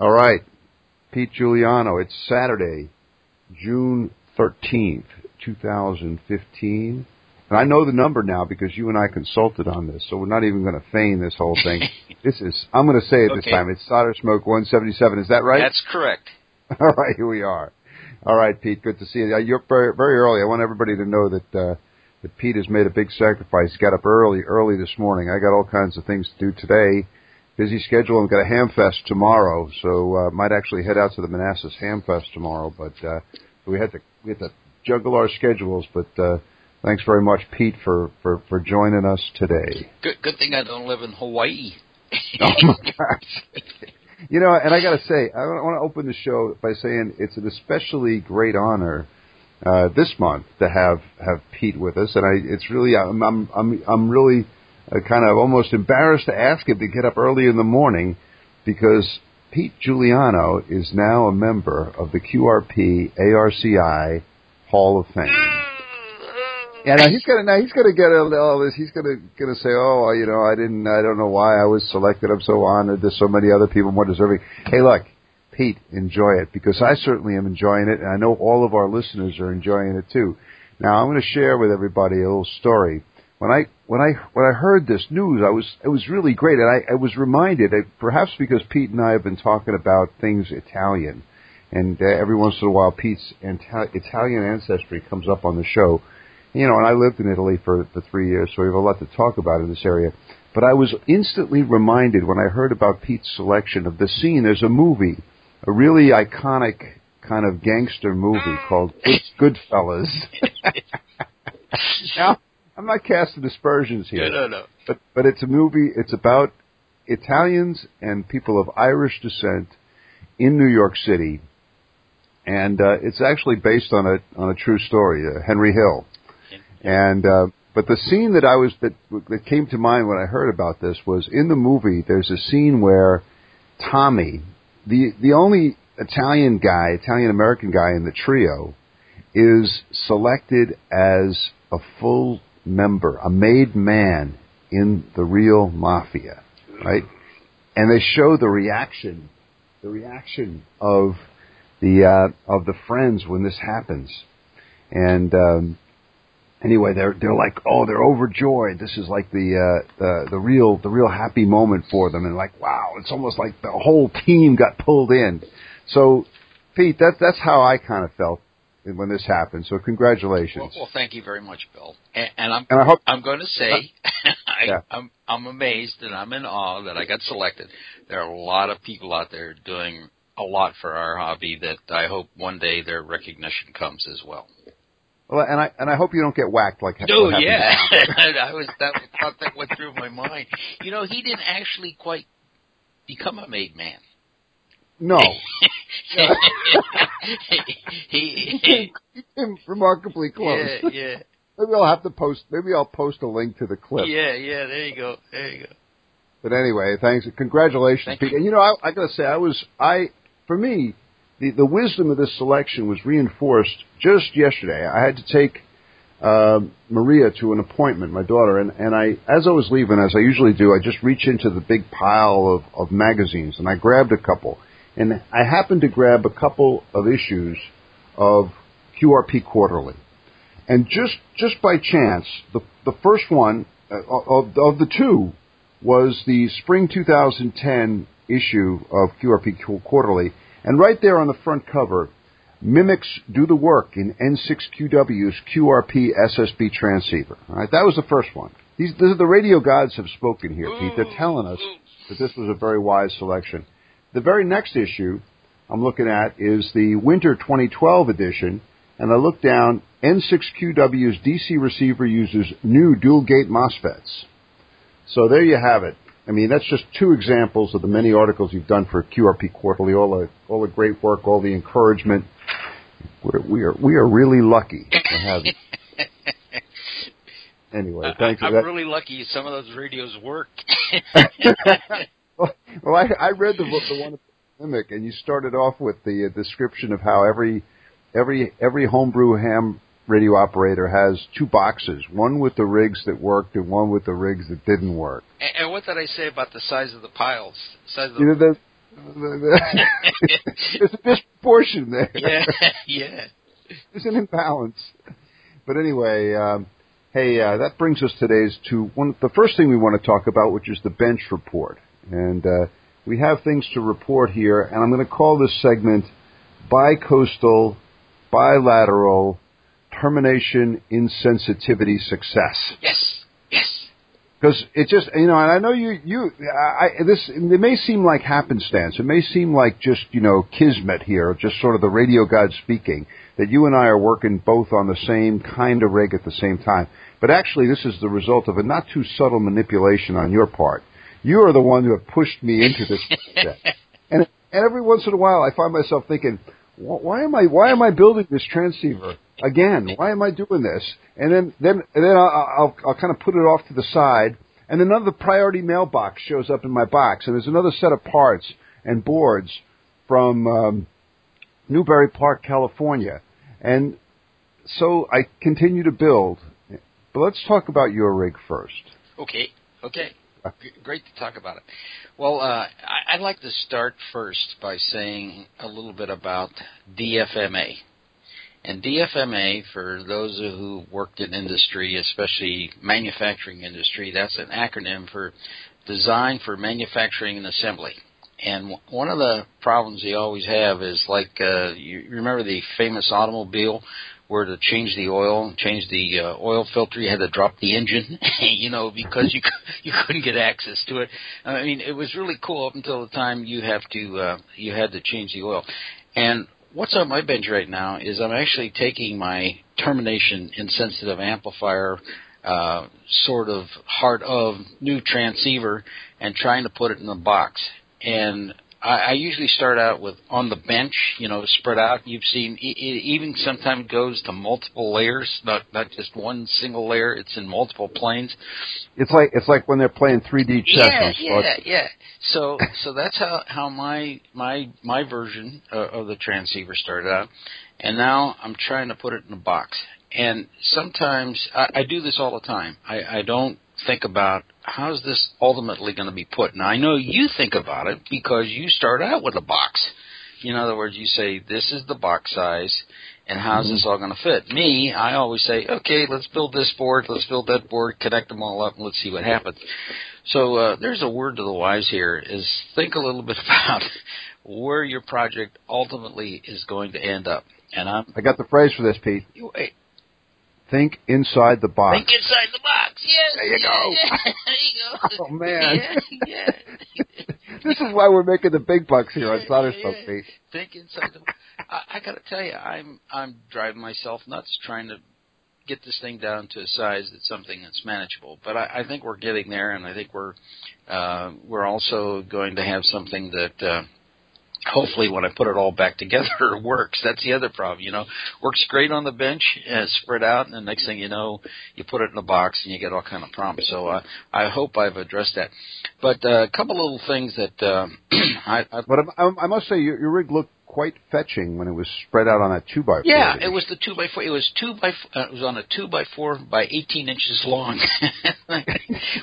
All right. Pete Juliano, It's Saturday, June 13th, 2015. And I know the number now because you and I consulted on this, so we're not even going to feign this whole thing. this is, I'm going to say it Okay. this time. It's Solder Smoke 177. Is that right? That's correct. All right, here we are. All right, Pete, good to see you. You're very, very early. I want everybody to know that uh, that Pete has made a big sacrifice. He got up early, early this morning. I got all kinds of things to do today. Busy schedule. I've got a ham fest tomorrow, so uh, might actually head out to the Manassas Ham Fest tomorrow. But uh, we had to we had to juggle our schedules. But uh, thanks very much, Pete, for for for joining us today. Good, good thing I don't live in Hawaii. Oh my gosh. You know, and I got to say, I want to open the show by saying it's an especially great honor uh, this month to have have Pete with us, and I it's really I'm I'm I'm, I'm really Uh, kind of almost embarrassed to ask him to get up early in the morning because Pete Juliano is now a member of the QRP ARCI Hall of Fame. Mm-hmm. Yeah, now he's gonna now he's gonna get all all this. He's gonna gonna say, "Oh, you know, I didn't, I don't know why I was selected. I'm so honored. There's so many other people more deserving." Hey, look, Pete, enjoy it because I certainly am enjoying it, and I know all of our listeners are enjoying it too. Now, I'm going to share with everybody a little story. When I when I when I heard this news, I was it was really great, and I, I was reminded, perhaps because Pete and I have been talking about things Italian, and uh, every once in a while, Pete's Anta- Italian ancestry comes up on the show you know, and I lived in Italy for, for three years, so we have a lot to talk about in this area. But I was instantly reminded when I heard about Pete's selection of the scene. There's a movie, a really iconic kind of gangster movie called Goodfellas. now, I'm not casting aspersions here, No, no, no. but but it's a movie. It's about Italians and people of Irish descent in New York City, and uh, it's actually based on a on a true story. Uh, Henry Hill. And uh, but the scene that I was that that came to mind when I heard about this was in the movie. There's a scene where Tommy, the the only Italian guy, Italian American guy in the trio, is selected as a full member, a made man in the real mafia, right? And they show the reaction, the reaction of the uh, of the friends when this happens, and. Um, anyway, they're they're like, oh, they're overjoyed. This is like the uh, the the real the real happy moment for them, and like, wow, it's almost like the whole team got pulled in. So, Pete, that that's how I kind of felt when this happened. So, congratulations. Well, well, thank you very much, Bill. And, and I'm and I hope I'm going to say uh, I, Yeah. I'm I'm amazed and I'm in awe that I got selected. There are a lot of people out there doing a lot for our hobby that I hope one day their recognition comes as well. well, and I and I hope you don't get whacked like No, oh, what happened yeah, I was that thought that went through my mind. You know, he didn't actually quite become a made man. No, he, he came remarkably close. yeah, yeah, Maybe I'll have to post. Maybe I'll post a link to the clip. yeah, yeah. There you go. There you go. But anyway, thanks. Congratulations, Thank Pete. you. And you know, I, I got to say, I was I for me, the the wisdom of this selection was reinforced just yesterday. I had to take um Maria to an appointment, my daughter, and and I as I was leaving, as I usually do, I just reach into the big pile of of magazines and I grabbed a couple, and I happened to grab a couple of issues of QRP Quarterly. And just just by chance, the the first one uh, of of the two was the spring 2010 issue of QRP Quarterly, and right there on the front cover, mimics do the work in N6QW's QRP SSB transceiver. All right, that was the first one. These, these the radio gods have spoken here, Pete. They're telling us that this was a very wise selection. The very next issue I'm looking at is the winter 2012 edition, and I look down. N6QW's DC receiver uses new dual gate MOSFETs. So there you have it. I mean, that's just two examples of the many articles you've done for QRP Quarterly. All the all the great work, all the encouragement. We're, we are we are really lucky to have you. Anyway, thanks I, that. really lucky. Some of those radios work. well, well, I, I read the the one Mimic, and you started off with the uh, description of how every every every homebrew ham radio operator has two boxes, one with the rigs that worked and one with the rigs that didn't work. and, and what did I say about the size of the piles? Size of the, You know, the, there's a disproportion there. Yeah, yeah. There's an imbalance. But anyway, um, hey, uh, that brings us today's to one. The first thing we want to talk about, which is the bench report, and uh, we have things to report here, and I'm going to call this segment "Bicoastal, Bilateral, Termination Insensitivity Success." Yes, yes. because it just you know, and I know you you I, this it may seem like happenstance, it may seem like just you know kismet here, just sort of the radio god speaking that you and I are working both on the same kind of rig at the same time, but actually this is the result of a not too subtle manipulation on your part. You are the one who have pushed me into this, project. and and every once in a while I find myself thinking, why am I why am I building this transceiver again? Why am I doing this? And then then and then I'll, I'll I'll kind of put it off to the side, and another priority mailbox shows up in my box, and there's another set of parts and boards from um, Newbury Park, California, and so I continue to build. But let's talk about your rig first. Okay, okay. Great to talk about it. Well, uh, I'd like to start first by saying a little bit about DFMA. And DFMA, for those who worked in industry, especially manufacturing industry, that's an acronym for Design for Manufacturing and Assembly. And one of the problems you always have is like, uh, you remember the famous automobile where to change the oil, change the uh, oil filter, you had to drop the engine, you know, because you you couldn't get access to it. I mean, it was really cool up until the time you have to uh, you had to change the oil. And what's on my bench right now is I'm actually taking my termination insensitive amplifier uh, sort of heart of new transceiver and trying to put it in a box. And I, I usually start out with on the bench, you know, spread out. You've seen it, it even sometimes goes to multiple layers, not not just one single layer. It's in multiple planes. It's like it's like when they're playing 3D chess Yeah, yeah, yeah. So so that's how how my my my version uh, of the transceiver started out, and now I'm trying to put it in a box. And sometimes I, I do this all the time. I, I don't think about how's this ultimately going to be put. Now I know you think about it because you start out with a box. In other words, you say this is the box size, and how's this all going to fit? Me, I always say, okay, let's build this board, let's build that board, connect them all up, and let's see what happens. So uh, there's a word to the wise here: is think a little bit about where your project ultimately is going to end up. And I'm I got the phrase for this, Pete. you, hey, Think inside the box. think inside the box. Yes, There you yeah, go. yeah, there you go. Oh, man. yeah, yeah. this is why we're making the big bucks here on Yeah, Solder yeah, Smoke, yeah. Pete. think inside the. I, I got to tell you, I'm I'm driving myself nuts trying to get this thing down to a size that's something that's manageable. But I, I think we're getting there, and I think we're uh, we're also going to have something that. Uh, Hopefully, when I put it all back together, it works. That's the other problem, you know. Works great on the bench, uh, spread out, and the next thing you know, you put it in a box and you get all kind of problems. So uh, I hope I've addressed that. But uh, a couple little things that uh, I, I But I, I must say, your, your rig looked quite fetching when it was spread out on that two by four. Yeah, it was the two by four. It was two by. Uh, it was on a two by four by eighteen inches long.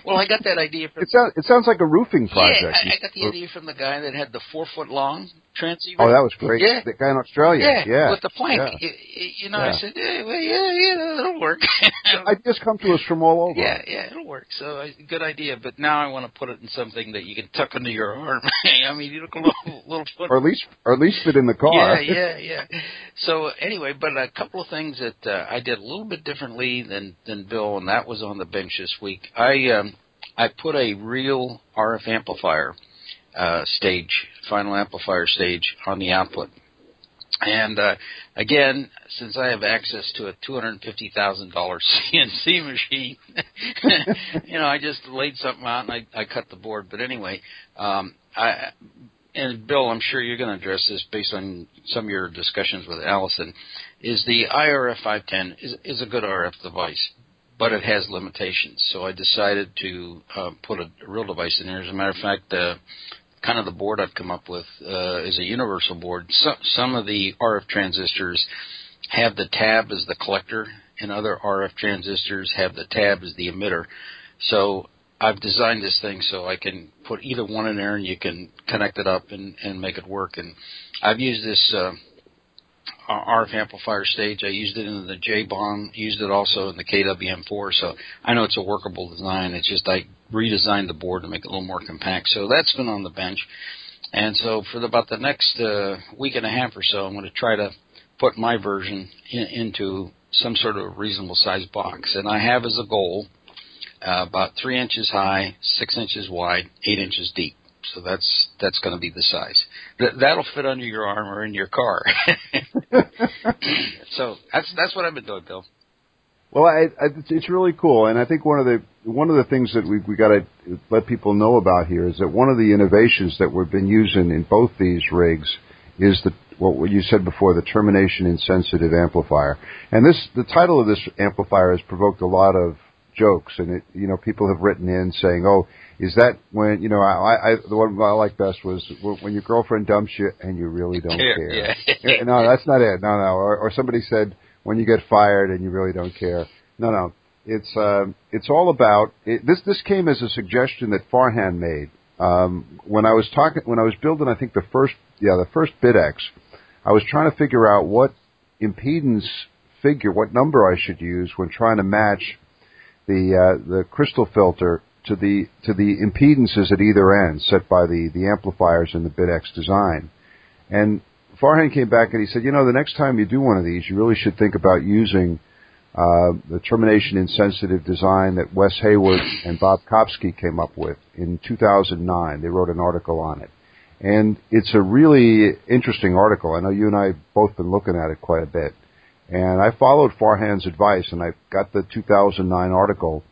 well, I got that idea from. It sounds it sounds like a roofing Yeah, project. I, I got the idea from the guy that had the four foot long transceiver. Oh, that was great. Yeah. The guy in Australia. yeah, Yeah. with the plank. Yeah. You know, I said, yeah, well, yeah, yeah, it'll work. I just come to us from all over. Yeah, yeah, it'll work. So good idea. But now I want to put it in something that you can tuck under your arm. I mean, you look a little, little foot Or at least, or at least fit in the car. yeah, yeah, yeah. So anyway, but a couple of things that uh, I did a little bit differently than than Bill, and that was on the bench this week. I um, I put a real RF amplifier uh, stage, final amplifier stage on the output. And uh, again, since I have access to a two hundred fifty thousand dollar CNC machine, you know, I just laid something out and I, I cut the board. But anyway, um, I and Bill, I'm sure you're going to address this based on some of your discussions with Allison. Is the IRF 510 is is a good RF device, but it has limitations. So I decided to uh, put a, real device in there. As a matter of fact, uh, kind of the board I've come up with uh, is a universal board. So, some of the RF transistors have the tab as the collector, and other RF transistors have the tab as the emitter. So I've designed this thing so I can put either one in there and you can connect it up and, and make it work. And I've used this uh, RF amplifier stage. I used it in the J Bomb, used it also in the KWM4. So I know it's a workable design. It's just I redesigned the board to make it a little more compact. So that's been on the bench. And so for the, about the next uh, week and a half or so, I'm going to try to put my version in, into some sort of reasonable size box. And I have as a goal uh, about three inches high, six inches wide, eight inches deep. So that's that's going to be the size. Th- that'll fit under your arm or in your car. so that's that's what I've been doing, Bill. Well, I, I, it's really cool, and I think one of the one of the things that we we got to let people know about here is that one of the innovations that we've been using in both these rigs is the what you said before, the termination insensitive amplifier. And this the title of this amplifier has provoked a lot of jokes, and it, you know people have written in saying, "Oh, is that when you know I, I the one I like best was when your girlfriend dumps you and you really don't care." Yeah. no, that's not it. No, no. Or, or somebody said when you get fired and you really don't care. No, no. It's uh, it's all about it, this. This came as a suggestion that Farhan made um, when I was talking when I was building. I think the first yeah the first BitX. I was trying to figure out what impedance figure, what number I should use when trying to match the uh, the crystal filter to the to the impedances at either end set by the the amplifiers in the BitX design. And Farhan came back and he said, you know, the next time you do one of these, you really should think about using uh, the termination insensitive design that Wes Hayward and Bob Kopski came up with in 2009. They wrote an article on it. And it's a really interesting article. I know you and I both been looking at it quite a bit. And I followed Farhan's advice, and I got the 2009 article.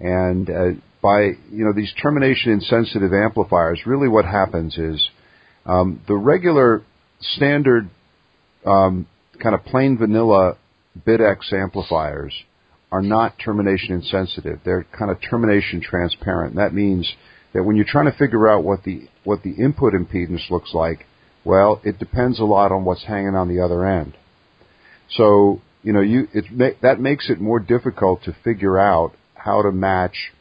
And uh, by you know these termination insensitive amplifiers, really what happens is um, the regular standard um, kind of plain vanilla BitX amplifiers are not termination insensitive. They're kind of termination transparent. That means that when you're trying to figure out what the what the input impedance looks like, well, it depends a lot on what's hanging on the other end. So, you know, you, it ma- that makes it more difficult to figure out how to match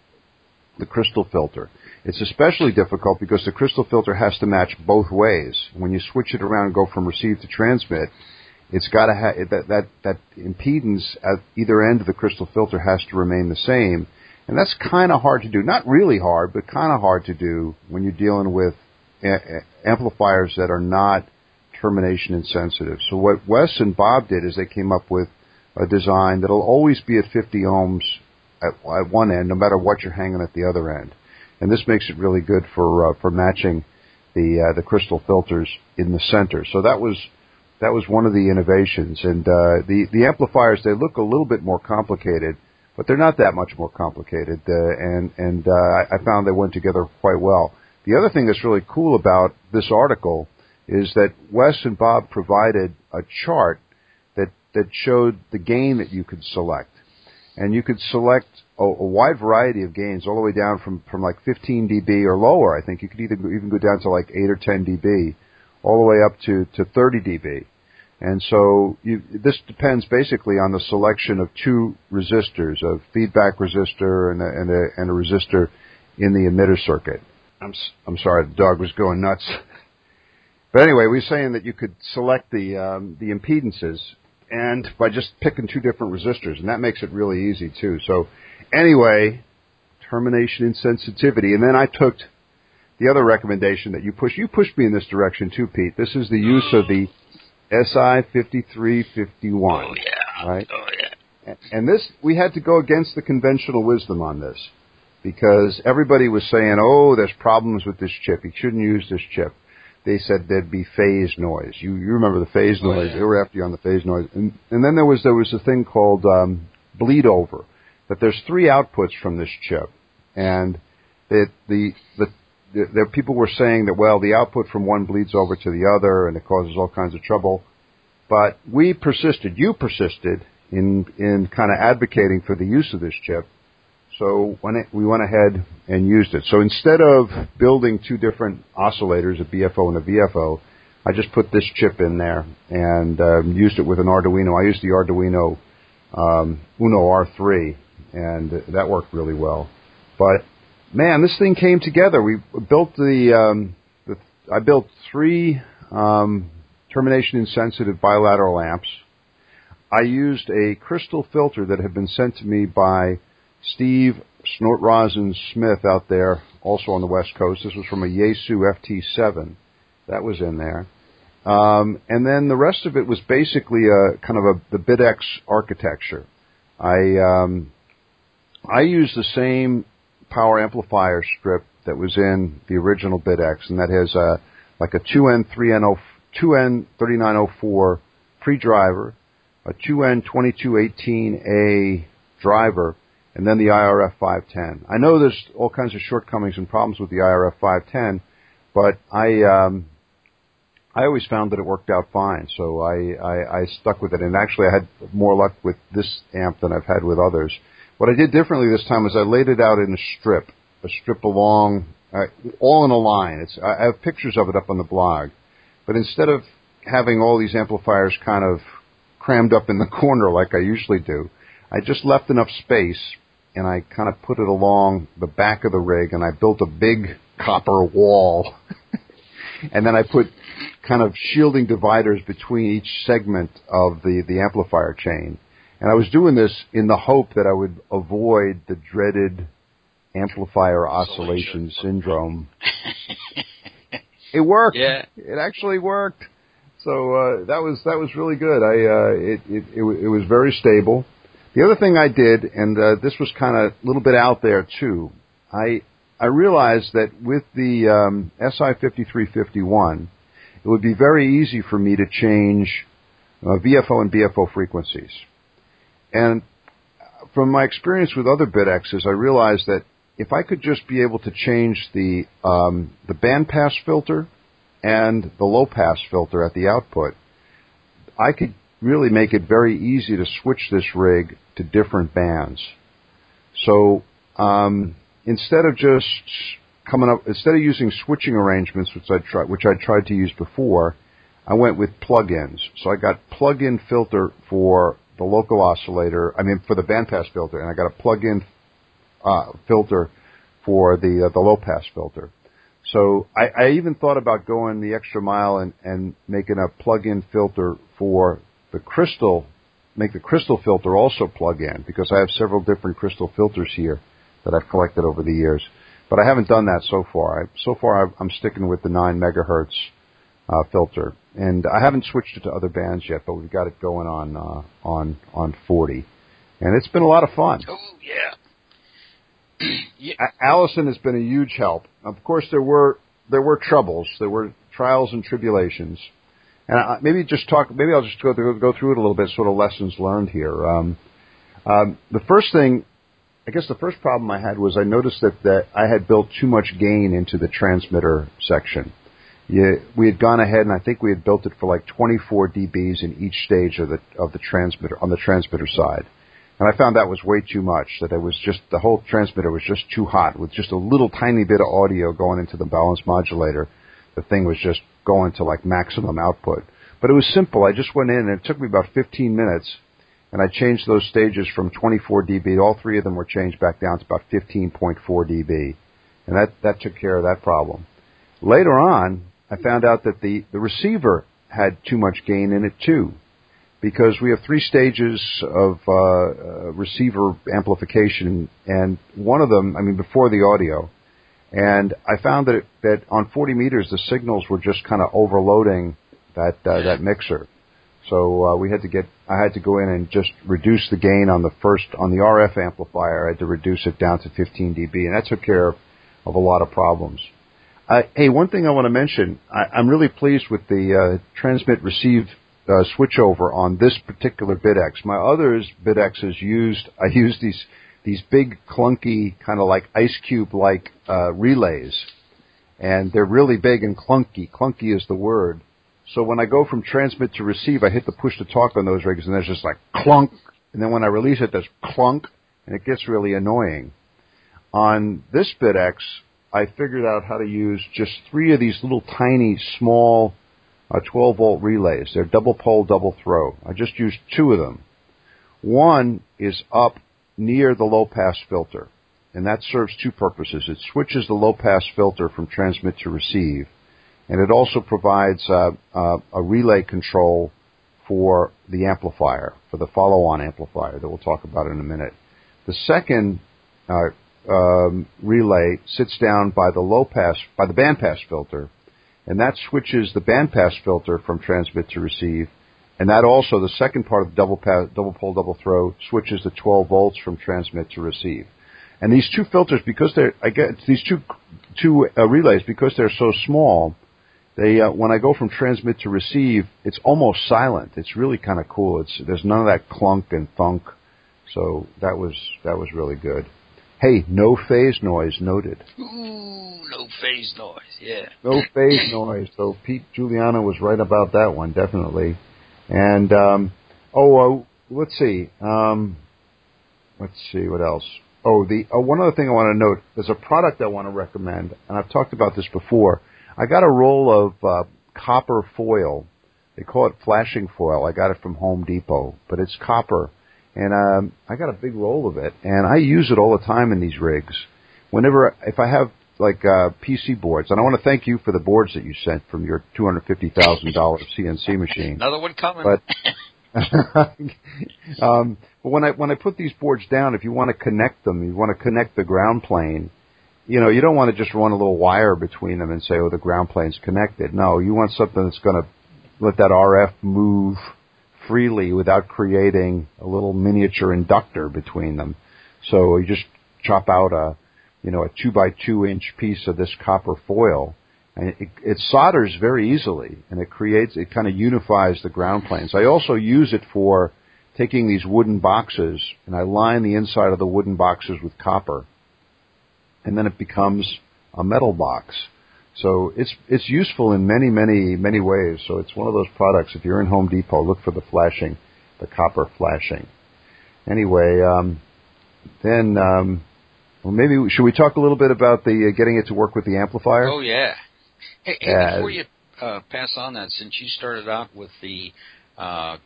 the crystal filter. It's especially difficult because the crystal filter has to match both ways. When you switch it around and go from receive to transmit, it's got to have that, that that impedance at either end of the crystal filter has to remain the same, and that's kind of hard to do. Not really hard, but kind of hard to do when you're dealing with a- amplifiers that are not termination insensitive. So what Wes and Bob did is they came up with a design that'll always be at 50 ohms at, at one end, no matter what you're hanging at the other end. And this makes it really good for uh, for matching the uh, the crystal filters in the center. So that was that was one of the innovations. And uh, the the amplifiers they look a little bit more complicated, but they're not that much more complicated. Uh, and and uh, I found they went together quite well. The other thing that's really cool about this article is that Wes and Bob provided a chart that, that showed the gain that you could select. And you could select a, a wide variety of gains all the way down from, from like 15 dB or lower. I think you could either even go down to like 8 or 10 dB all the way up to, to 30 dB. And so you, this depends basically on the selection of two resistors, a feedback resistor and a, and a, and a resistor in the emitter circuit. I'm, I'm sorry, the dog was going nuts. But anyway, we are saying that you could select the um, the impedances and by just picking two different resistors, and that makes it really easy too. So anyway, termination insensitivity, and then I took the other recommendation that you push. You pushed me in this direction too, Pete. This is the use of the SI fifty three fifty one. Oh yeah. Right. Oh yeah. And this we had to go against the conventional wisdom on this because everybody was saying, "Oh, there's problems with this chip. You shouldn't use this chip." They said there'd be phase noise. You you remember the phase Oh, noise? yeah. They were after you on the phase noise, and and then there was there was a thing called um, bleed over. That there's three outputs from this chip, and that the the the, the people were saying that well the output from one bleeds over to the other and it causes all kinds of trouble. But we persisted. You persisted in in kind of advocating for the use of this chip. So we went ahead and used it. So instead of building two different oscillators, a BFO and a VFO, I just put this chip in there and um, used it with an Arduino. I used the Arduino um, Uno R3, and that worked really well. But man, this thing came together. We built the, um, the I built three um, termination insensitive bilateral amps. I used a crystal filter that had been sent to me by Steve Snort Rosin Smith out there, also on the West Coast. This was from a Yaesu FT7. That was in there. Um, and then the rest of it was basically a kind of a the BitX architecture. I um, I used the same power amplifier strip that was in the original BitX, and that has a like a 2N 3N 2N 3904 pre-driver, a 2N 2218A driver, and then the IRF 510. I know there's all kinds of shortcomings and problems with the IRF 510, but I um, I always found that it worked out fine, so I, I, I stuck with it. And actually, I had more luck with this amp than I've had with others. What I did differently this time was I laid it out in a strip, a strip along, uh, all in a line. It's I have pictures of it up on the blog, but instead of having all these amplifiers kind of crammed up in the corner like I usually do, I just left enough space and I kind of put it along the back of the rig and I built a big copper wall. and then I put kind of shielding dividers between each segment of the, the amplifier chain. And I was doing this in the hope that I would avoid the dreaded amplifier oscillation syndrome. it worked. Yeah. It actually worked. So uh, that was that was really good. I uh, it, it it it was very stable. The other thing I did, and uh, this was kind of a little bit out there too. I I realized that with the um, SI fifty three fifty one, it would be very easy for me to change uh, VFO and BFO frequencies. And from my experience with other BitXs, I realized that if I could just be able to change the um, the bandpass filter and the low pass filter at the output, I could really make it very easy to switch this rig to different bands. So um, instead of just coming up instead of using switching arrangements, which I tried, which I tried to use before, I went with plugins. So I got plug-in filter for the local oscillator. I mean, for the bandpass filter, and I got a plug-in uh, filter for the uh, the low pass filter. So I, I even thought about going the extra mile and, and making a plug-in filter for the crystal, make the crystal filter also plug in because I have several different crystal filters here that I've collected over the years. But I haven't done that so far. I, so far, I'm sticking with the nine megahertz uh, filter, and I haven't switched it to other bands yet. But we've got it going on uh, on on 40, and it's been a lot of fun. Oh yeah. yeah. Allison has been a huge help. Of course, there were there were troubles, there were trials and tribulations, and I, maybe just talk. Maybe I'll just go through, go through it a little bit, sort of lessons learned here. Um, um, the first thing I guess the first problem I had was I noticed that, that I had built too much gain into the transmitter section. Yeah, we had gone ahead and I think we had built it for like 24 dBs in each stage of the of the transmitter on the transmitter side, and I found that was way too much. That it was just the whole transmitter was just too hot with just a little tiny bit of audio going into the balance modulator. The thing was just going to like maximum output. But it was simple. I just went in and it took me about 15 minutes and I changed those stages from 24 dB. All three of them were changed back down to about 15.4 dB, and that that took care of that problem. Later on, I found out that the the receiver had too much gain in it too, because we have three stages of uh, uh, receiver amplification, and one of them, I mean, before the audio, and I found that it, that on 40 meters the signals were just kind of overloading that uh, that mixer. So uh, we had to get. I had to go in and just reduce the gain on the first on the RF amplifier. I had to reduce it down to 15 dB, and that took care of, of a lot of problems. Uh, hey, one thing I want to mention. I, I'm really pleased with the uh, transmit receive uh, switchover on this particular BitX. My others BitXs used. I used these these big clunky kind of like ice cube like uh, relays, and they're really big and clunky. Clunky is the word so when I go from transmit to receive, I hit the push to talk on those rigs, and there's just like clunk. And then when I release it, there's clunk, and it gets really annoying. On this BitX, I figured out how to use just three of these little tiny, small uh, 12 volt relays. They're double pole, double throw. I just used two of them. One is up near the low pass filter. and that serves two purposes. It switches the low pass filter from transmit to receive, and it also provides uh, uh, a relay control for the amplifier, for the follow-on amplifier that we'll talk about in a minute. The second uh, um, relay sits down by the low pass, by the bandpass filter, and that switches the bandpass filter from transmit to receive. And that also, the second part of the double pass, double pull, double throw, switches the 12 volts from transmit to receive. And these two filters, because they're, I get these two two uh, relays, because they're so small, they uh, when I go from transmit to receive, it's almost silent. It's really kind of cool. It's there's none of that clunk and thunk. So that was that was really good. Hey, no phase noise noted. Ooh, no phase noise. Yeah. No phase noise. So Pete Juliano was right about that one, definitely. And um, oh, uh, let's see. Um, let's see what else. Oh, the oh, one other thing I want to note. There's a product I want to recommend, and I've talked about this before. I got a roll of uh, copper foil. They call it flashing foil. I got it from Home Depot, but it's copper and um, I got a big roll of it, and I use it all the time in these rigs. Whenever if I have like uh, PC boards, and I want to thank you for the boards that you sent from your two hundred fifty thousand dollars CNC machine. Another one coming. But um, but when I when I put these boards down, if you want to connect them, you want to connect the ground plane. You know, you don't want to just run a little wire between them and say, "Oh, the ground plane's connected." No, you want something that's going to let that RF move freely without creating a little miniature inductor between them. So you just chop out a, you know, a two by two inch piece of this copper foil, and it, it solders very easily, and it creates, it kind of unifies the ground planes. I also use it for taking these wooden boxes, and I line the inside of the wooden boxes with copper, and then it becomes a metal box. So it's it's useful in many many many ways. So it's one of those products. If you're in Home Depot, look for the flashing, the copper flashing. Anyway, um, then um, well maybe should we talk a little bit about the uh, getting it to work with the amplifier? Oh yeah. Hey, hey before you uh, pass on that, since you started out with the uh,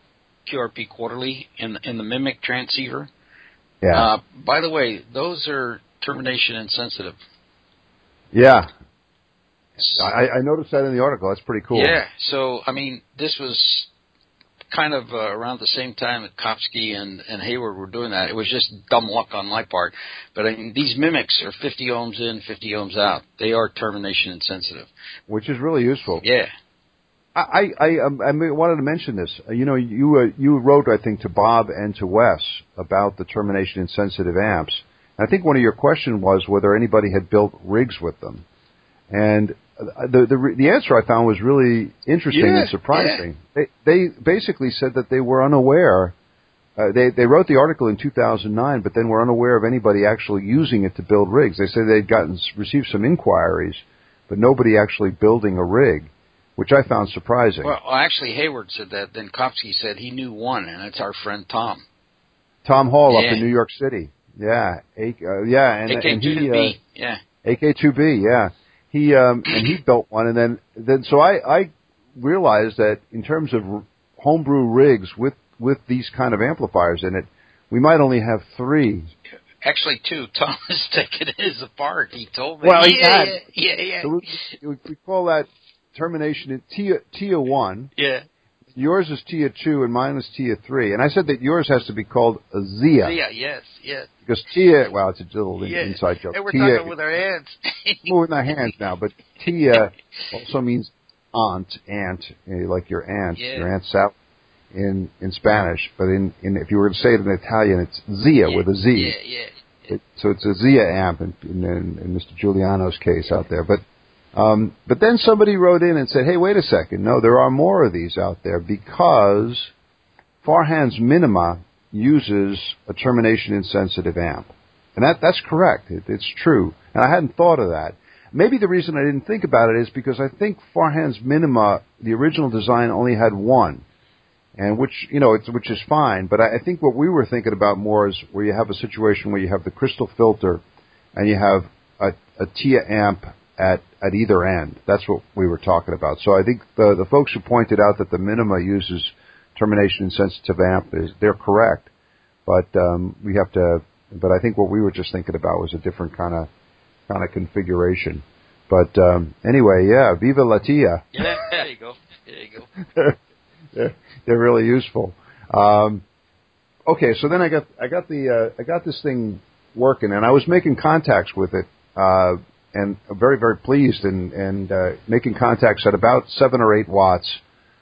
QRP quarterly in in the Mimic transceiver. Yeah. Uh, by the way, those are termination insensitive. Yeah, I, I noticed that in the article. That's pretty cool. Yeah. So I mean, this was kind of uh, around the same time that Kopski and, and Hayward were doing that. It was just dumb luck on my part. But I mean, these mimics are 50 ohms in, 50 ohms out. They are termination insensitive. Which is really useful. Yeah. I I, um, I wanted to mention this. You know, you uh, you wrote I think to Bob and to Wes about the termination insensitive amps. I think one of your questions was whether anybody had built rigs with them. And the, the the answer I found was really interesting yeah, and surprising. Yeah. They they basically said that they were unaware. Uh, they they wrote the article in 2009, but then were unaware of anybody actually using it to build rigs. They said they'd gotten received some inquiries, but nobody actually building a rig, which I found surprising. Well, actually, Hayward said that. Then Kopski said he knew one, and it's our friend Tom. Tom Hall yeah. up in New York City. Yeah, A, uh, yeah, and, AK2B. and he, uh, yeah. AK2B, yeah he um, and he built one, and then then so I I realized that in terms of homebrew rigs with with these kind of amplifiers in it, we might only have three. Actually, two. Tom is taking his apart. He told me. Well, yeah, had, yeah, yeah, yeah. So we, we call that termination in TIA, TIA one. Yeah. Yours is TIA two, and mine is TIA three. And I said that yours has to be called a ZIA. ZIA, yes, yes. Because TIA, well, it's a little yeah. inside joke. And we're TIA, talking with our hands. moving our hands now, but TIA also means aunt, aunt, eh, like your aunt, yeah. your aunt Sal in in Spanish. But in, in if you were to say it in Italian, it's Zia yeah. with a Z. Yeah, yeah. It, so it's a Zia amp in, in, in Mr. Juliano's case out there. But um, but then somebody wrote in and said, "Hey, wait a second. No, there are more of these out there because Farhan's Minima uses a termination insensitive amp, and that that's correct. It, it's true, and I hadn't thought of that. Maybe the reason I didn't think about it is because I think Farhan's Minima, the original design, only had one, and which you know, it's, which is fine. But I, I think what we were thinking about more is where you have a situation where you have the crystal filter, and you have a, a TIA amp at at either end. That's what we were talking about. So I think the the folks who pointed out that the Minima uses termination insensitive amp is they're correct, but um, we have to but I think what we were just thinking about was a different kind of kind of configuration. But um, anyway, yeah, Viva La Tia. Yeah, there you go. There you go. they're, they're, they're really useful. Um, okay, so then I got I got the uh, I got this thing working, and I was making contacts with it, uh, and very very pleased, and and uh, making contacts at about seven or eight watts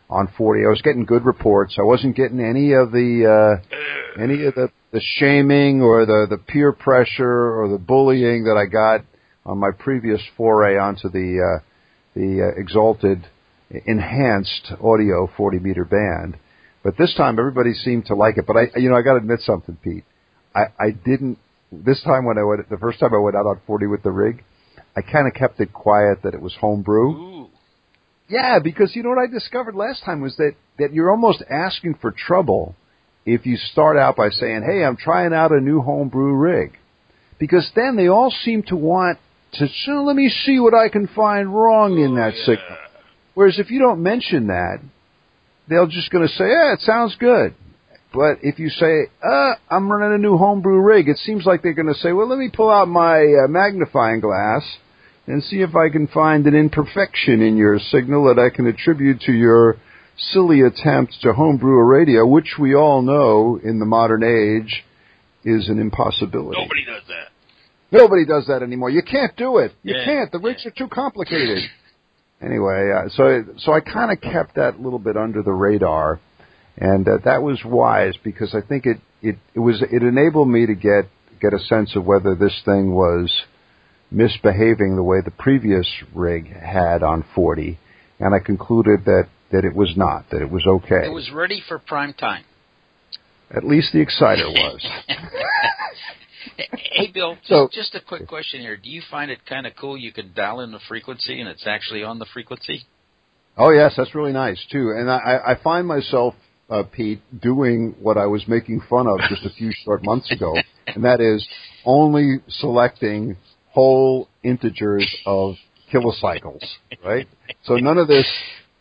on 40. I was getting good reports. I wasn't getting any of the uh, any of the the shaming or the the peer pressure or the bullying that I got on my previous foray onto the uh, the uh, exalted enhanced audio 40 meter band. But this time everybody seemed to like it. But I, you know, I got to admit something, Pete. I, I didn't. This time when I went, the first time I went out on 40 with the rig, I kind of kept it quiet that it was homebrew. Ooh. Yeah, because you know what I discovered last time was that that you're almost asking for trouble if you start out by saying, "Hey, I'm trying out a new homebrew rig," because then they all seem to want to. So let me see what I can find wrong in that yeah. signal. Whereas if you don't mention that, they're just going to say, "Yeah, it sounds good." But if you say, uh, I'm running a new homebrew rig, it seems like they're going to say, well, let me pull out my uh, magnifying glass and see if I can find an imperfection in your signal that I can attribute to your silly attempt to homebrew a radio, which we all know in the modern age is an impossibility. Nobody does that. Nobody does that anymore. You can't do it. You Yeah. can't. The rigs are too complicated. anyway, uh, so so I kind of kept that a little bit under the radar, and uh, that was wise because I think it, it it was it enabled me to get get a sense of whether this thing was misbehaving the way the previous rig had on 40, and I concluded that that it was not. That it was okay. It was ready for prime time. At least the exciter was. hey, Bill, just, So- just a quick question here. Do you find it kind of cool you can dial in the frequency and it's actually on the frequency? Oh yes, that's really nice too. And I, I find myself, uh, Pete, doing what I was making fun of just a few short months ago, and that is only selecting whole integers of kilocycles, right? So none of this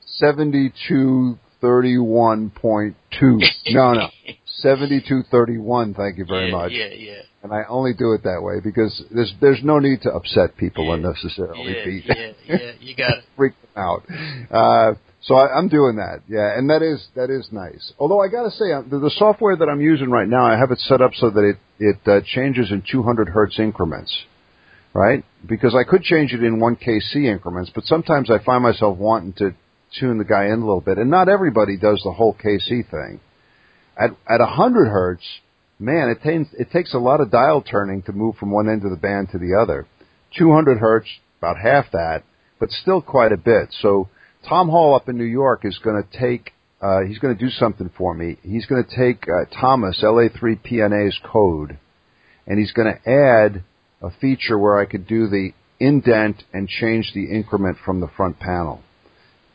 seventy-two thirty-one point two. No, no, seventy-two thirty-one. Thank you very yeah, much. Yeah, yeah. And I only do it that way because there's there's no need to upset people Yeah, unnecessarily, Yeah, yeah, yeah, you got it. freak them out. Uh, so I, I'm doing that, yeah, and that is that is nice. Although I got to say, uh, the, the software that I'm using right now, I have it set up so that it it uh, changes in 200 hertz increments, right? Because I could change it in 1 kc increments, but sometimes I find myself wanting to tune the guy in a little bit, and not everybody does the whole kc thing. At at 100 hertz, man, it takes it takes a lot of dial turning to move from one end of the band to the other. 200 hertz, about half that, but still quite a bit. So Tom Hall up in New York is going to take. Uh, he's going to do something for me. He's going to take uh, Thomas LA3PNA's code, and he's going to add a feature where I could do the indent and change the increment from the front panel.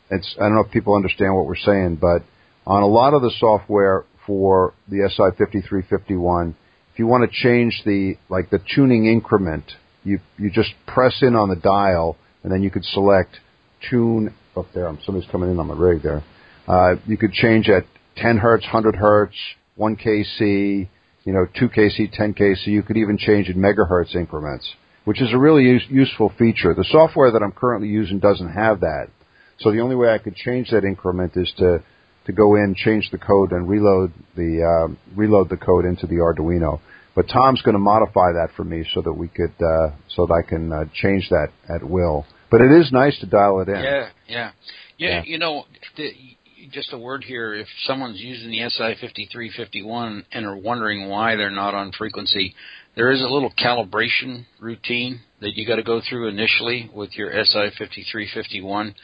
It's I don't know if people understand what we're saying, but on a lot of the software for the SI5351, if you want to change the like the tuning increment, you you just press in on the dial and then you could select tune up there. Somebody's coming in on my rig there. Uh, you could change at 10 hertz, 100 hertz, 1 kc, you know, 2 kc, 10 kc. You could even change in megahertz increments, which is a really use, useful feature. The software that I'm currently using doesn't have that. So the only way I could change that increment is to to go in, change the code, and reload the um, reload the code into the Arduino. But Tom's going to modify that for me so that we could uh, so that I can uh, change that at will. But it is nice to dial it in. Yeah, yeah. Yeah, Yeah. you know, the, just a word here. If someone's using the SI fifty three fifty one and are wondering why they're not on frequency, there is a little calibration routine that you got to go through initially with your SI fifty three fifty one,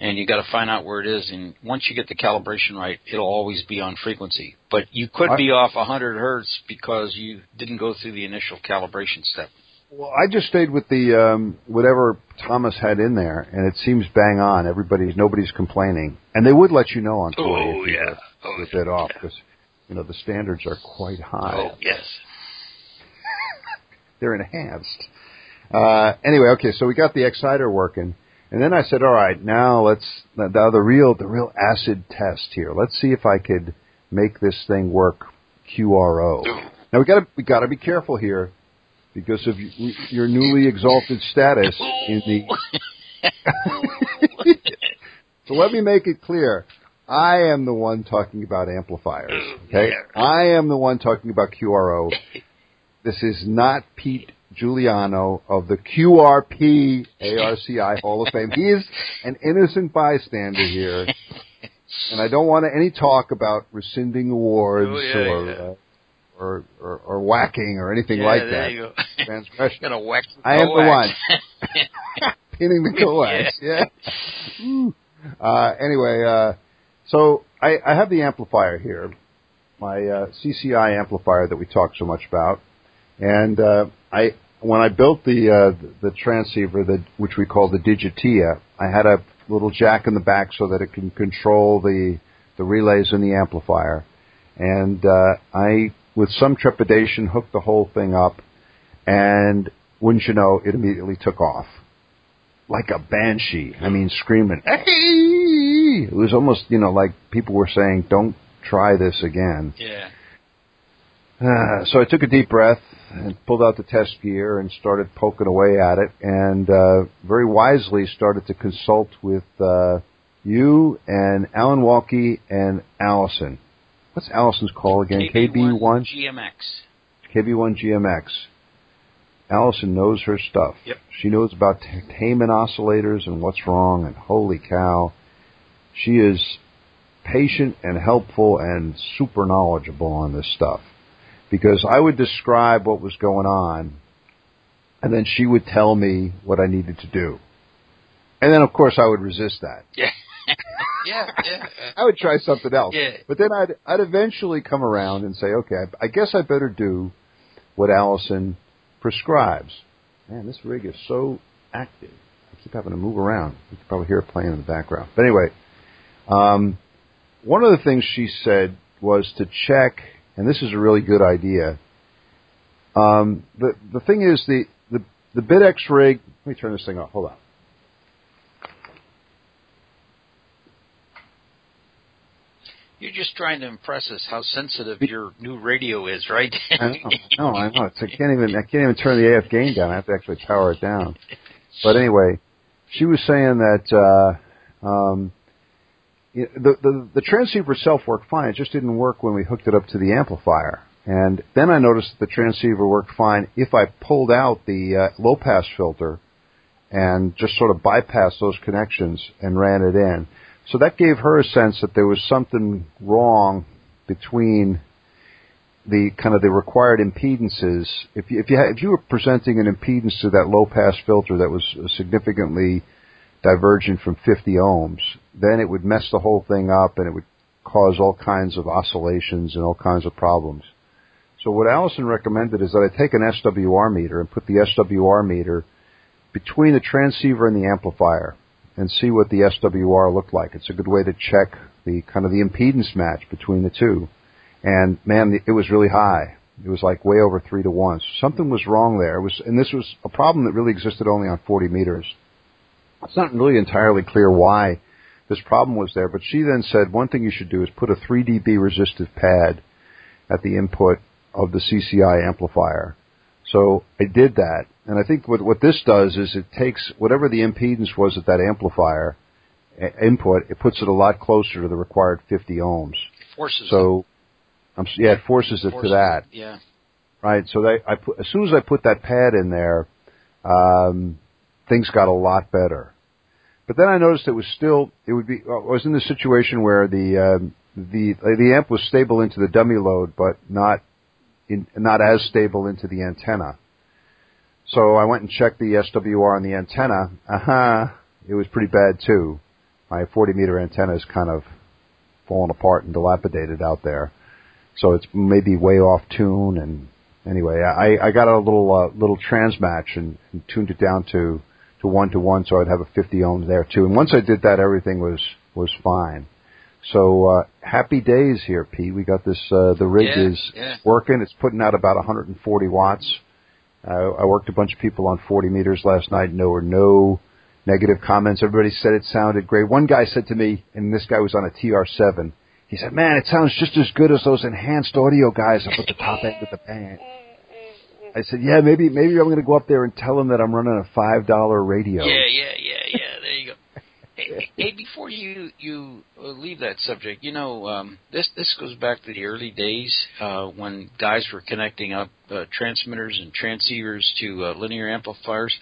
and you got to find out where it is. And once you get the calibration right, it'll always be on frequency. But you could be off hundred hertz because you didn't go through the initial calibration step. Well, I just stayed with the um, whatever Thomas had in there, and it seems bang on. Everybody's nobody's complaining, and they would let you know on tour Oh, if you yeah. Oh, a bit off because you know the standards are quite high. Oh yes. They're enhanced. Uh, anyway, okay, so we got the exciter working, and then I said, all right, now let's now the real the real acid test here. Let's see if I could make this thing work QRO. Now we got to we got to be careful here because of your newly exalted status in the. so let me make it clear. I am the one talking about amplifiers. Okay, I am the one talking about QRO. This is not Pete Juliano of the QRP ARCI Hall of Fame. He is an innocent bystander here, and I don't want any talk about rescinding awards oh, yeah, or, yeah. Uh, or, or or whacking or anything yeah, like that. You Transgression. Gonna whack I am the one pinning the coax. Yeah. Uh, anyway, uh, so I, I have the amplifier here, my uh, CCI amplifier that we talked so much about, and uh, I when I built the uh, the transceiver, the, which we call the Digitia, I had a little jack in the back so that it can control the the relays in the amplifier, and uh, I, with some trepidation, hooked the whole thing up, and wouldn't you know, it immediately took off like a banshee. I mean, screaming. Hey! It was almost, you know, like people were saying, "Don't try this again." Yeah. Uh, so I took a deep breath and pulled out the test gear and started poking away at it, and uh, very wisely started to consult with uh, you and Alan Wolke and Allison. What's Allison's call again? KB1 GMX. KB1 GMX. Allison knows her stuff. Yep. She knows about Taman oscillators and what's wrong, and holy cow, she is patient and helpful and super knowledgeable on this stuff because I would describe what was going on, and then she would tell me what I needed to do. And then, of course, I would resist that. Yeah. Yeah, yeah. I would try something else. Yeah. But then I'd I'd eventually come around and say, okay, I, I guess I better do what Allison prescribes. Man, this rig is so active. I keep having to move around. You can probably hear it playing in the background. But anyway, um, one of the things she said was to check and this is a really good idea. Um, the the thing is the the the BitX rig. Let me turn this thing off. Hold on. You're just trying to impress us how sensitive your new radio is, right? I know, no, I know. It's, I can't even I can't even turn the AF gain down. I have to actually power it down. But anyway, she was saying that uh, um, the, the, the transceiver itself worked fine. It just didn't work when we hooked it up to the amplifier. And then I noticed that the transceiver worked fine if I pulled out the uh, low pass filter and just sort of bypassed those connections and ran it in. So that gave her a sense that there was something wrong between the kind of the required impedances. If you, if you, if you were presenting an impedance to that low pass filter that was uh, significantly divergent from 50 ohms, then it would mess the whole thing up and it would cause all kinds of oscillations and all kinds of problems. So what Allison recommended is that I take an SWR meter and put the SWR meter between the transceiver and the amplifier and see what the SWR looked like. It's a good way to check the kind of the impedance match between the two. And man, it was really high. It was like way over three to one. So something was wrong there. It was, and this was a problem that really existed only on 40 meters. It's not really entirely clear why this problem was there, but she then said one thing you should do is put a 3 dB resistive pad at the input of the CCI amplifier. So I did that, and I think what what this does is it takes whatever the impedance was at that amplifier input, it puts it a lot closer to the required 50 ohms. Forces. It. So, um, yeah, it forces it forces to that. It, yeah. Right. So they, I put, as soon as I put that pad in there, um, things got a lot better. But then I noticed it was still it would be I was in the situation where the um, the the amp was stable into the dummy load, but not in, not as stable into the antenna. So I went and checked the SWR on the antenna. Aha, uh-huh, it was pretty bad too. My 40 meter antenna is kind of fallen apart and dilapidated out there. So it's maybe way off tune. And anyway, I, I got a little uh, little transmatch and, and tuned it down to to one to one, so I'd have a 50 ohms there too. And once I did that, everything was was fine. So uh, happy days here, Pete. We got this. Uh, the rig yeah, is yeah. working. It's putting out about 140 watts. Uh, I worked a bunch of people on 40 meters last night, and there were no negative comments. Everybody said it sounded great. One guy said to me, and this guy was on a TR7. He He said, "Man, it sounds just as good as those enhanced audio guys up at the top end of the band." I said, "Yeah, maybe maybe I'm going to go up there and tell them that I'm running a five dollar radio." Yeah, yeah, yeah, yeah. There you go. Hey, hey, before you you leave that subject, you know, um, this this goes back to the early days uh, when guys were connecting up uh, transmitters and transceivers to uh, linear amplifiers.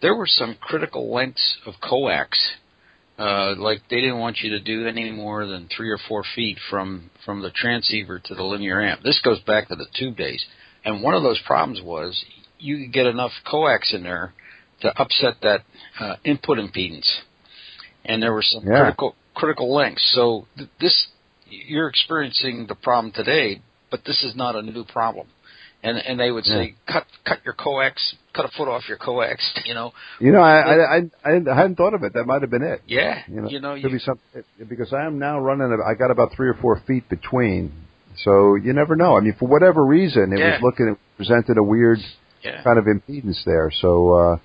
There were some critical lengths of coax uh, like they didn't want you to do any more than three or four feet from from the transceiver to the linear amp. This goes back to the tube days, and one of those problems was you could get enough coax in there to upset that uh, input impedance, and there were some yeah. critical critical lengths. So th- this you're experiencing the problem today, but this is not a new problem and and they would say yeah. cut cut your coax, cut a foot off your coax, you know. You know, I I I, I hadn't thought of it. That might have been it. Yeah, you know, you know, could you, be something because I am now running. I got about three or four feet between, so you never know. I mean, for whatever reason, it yeah. was looking it presented a weird yeah. kind of impedance there. So. uh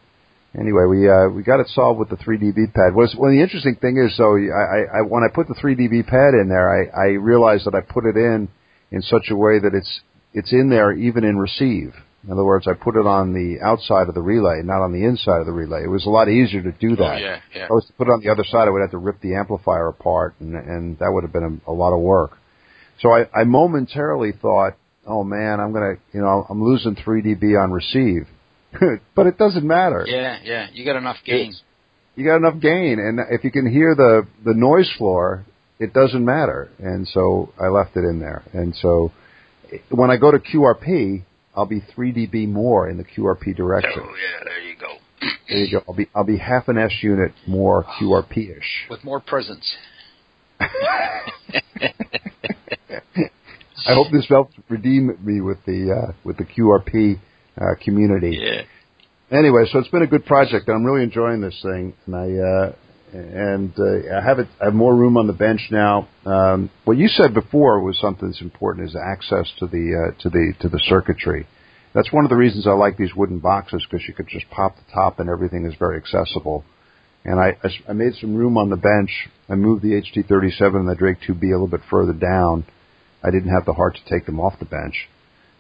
Anyway, we uh, we got it solved with the 3 dB pad. Was well, the interesting thing is, so I, I when I put the 3 dB pad in there, I, I realized that I put it in in such a way that it's it's in there even in receive. In other words, I put it on the outside of the relay, not on the inside of the relay. It was a lot easier to do that. Oh, yeah, yeah. If I was to put it on the other side, I would have to rip the amplifier apart, and, and that would have been a, a lot of work. So I, I momentarily thought, oh man, I'm gonna, you know, I'm losing 3 dB on receive, but it doesn't matter. Yeah, yeah, you got enough gain. It's, you got enough gain, and if you can hear the the noise floor, it doesn't matter. And so I left it in there, and so when I go to QRP, I'll be 3 dB more in the QRP direction. Oh yeah, there you go. there you go. I'll be I'll be half an S unit more QRP ish. With more presence. I hope this helps redeem me with the uh, with the QRP uh, community. Yeah. Anyway, so it's been a good project, I'm really enjoying this thing. And I uh, and uh, I have it. I have more room on the bench now. Um, what you said before was something that's important: is access to the uh, to the to the circuitry. That's one of the reasons I like these wooden boxes because you could just pop the top and everything is very accessible. And I, I made some room on the bench. I moved the HT37 and the Drake 2B a little bit further down. I didn't have the heart to take them off the bench,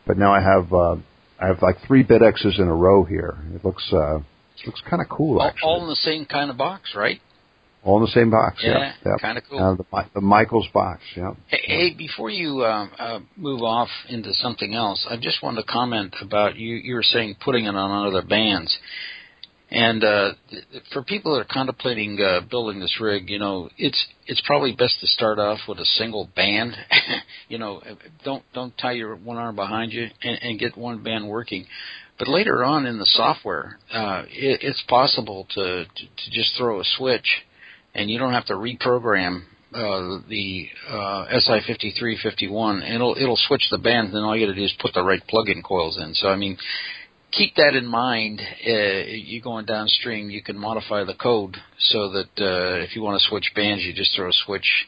but now I have uh, I have like three bit X's in a row here. It looks uh, it looks kind of cool. All, actually. all in the same kind of box, right? All in the same box. Yeah, yeah, kind of cool. Uh, the, the Michaels box. Yeah. Hey, hey before you uh, uh, move off into something else, I just wanted to comment about you. You were saying putting it on other bands, and uh, for people that are contemplating uh, building this rig, you know, it's it's probably best to start off with a single band. you know, don't don't tie your one arm behind you and, and get one band working. But later on in the software, uh, it, it's possible to, to to just throw a switch and you don't have to reprogram uh, the uh, SI5351. It'll it'll switch the bands, and all you got to do is put the right plug-in coils in. So I mean, keep that in mind. Uh, you going downstream, you can modify the code so that uh, if you want to switch bands, you just throw a switch.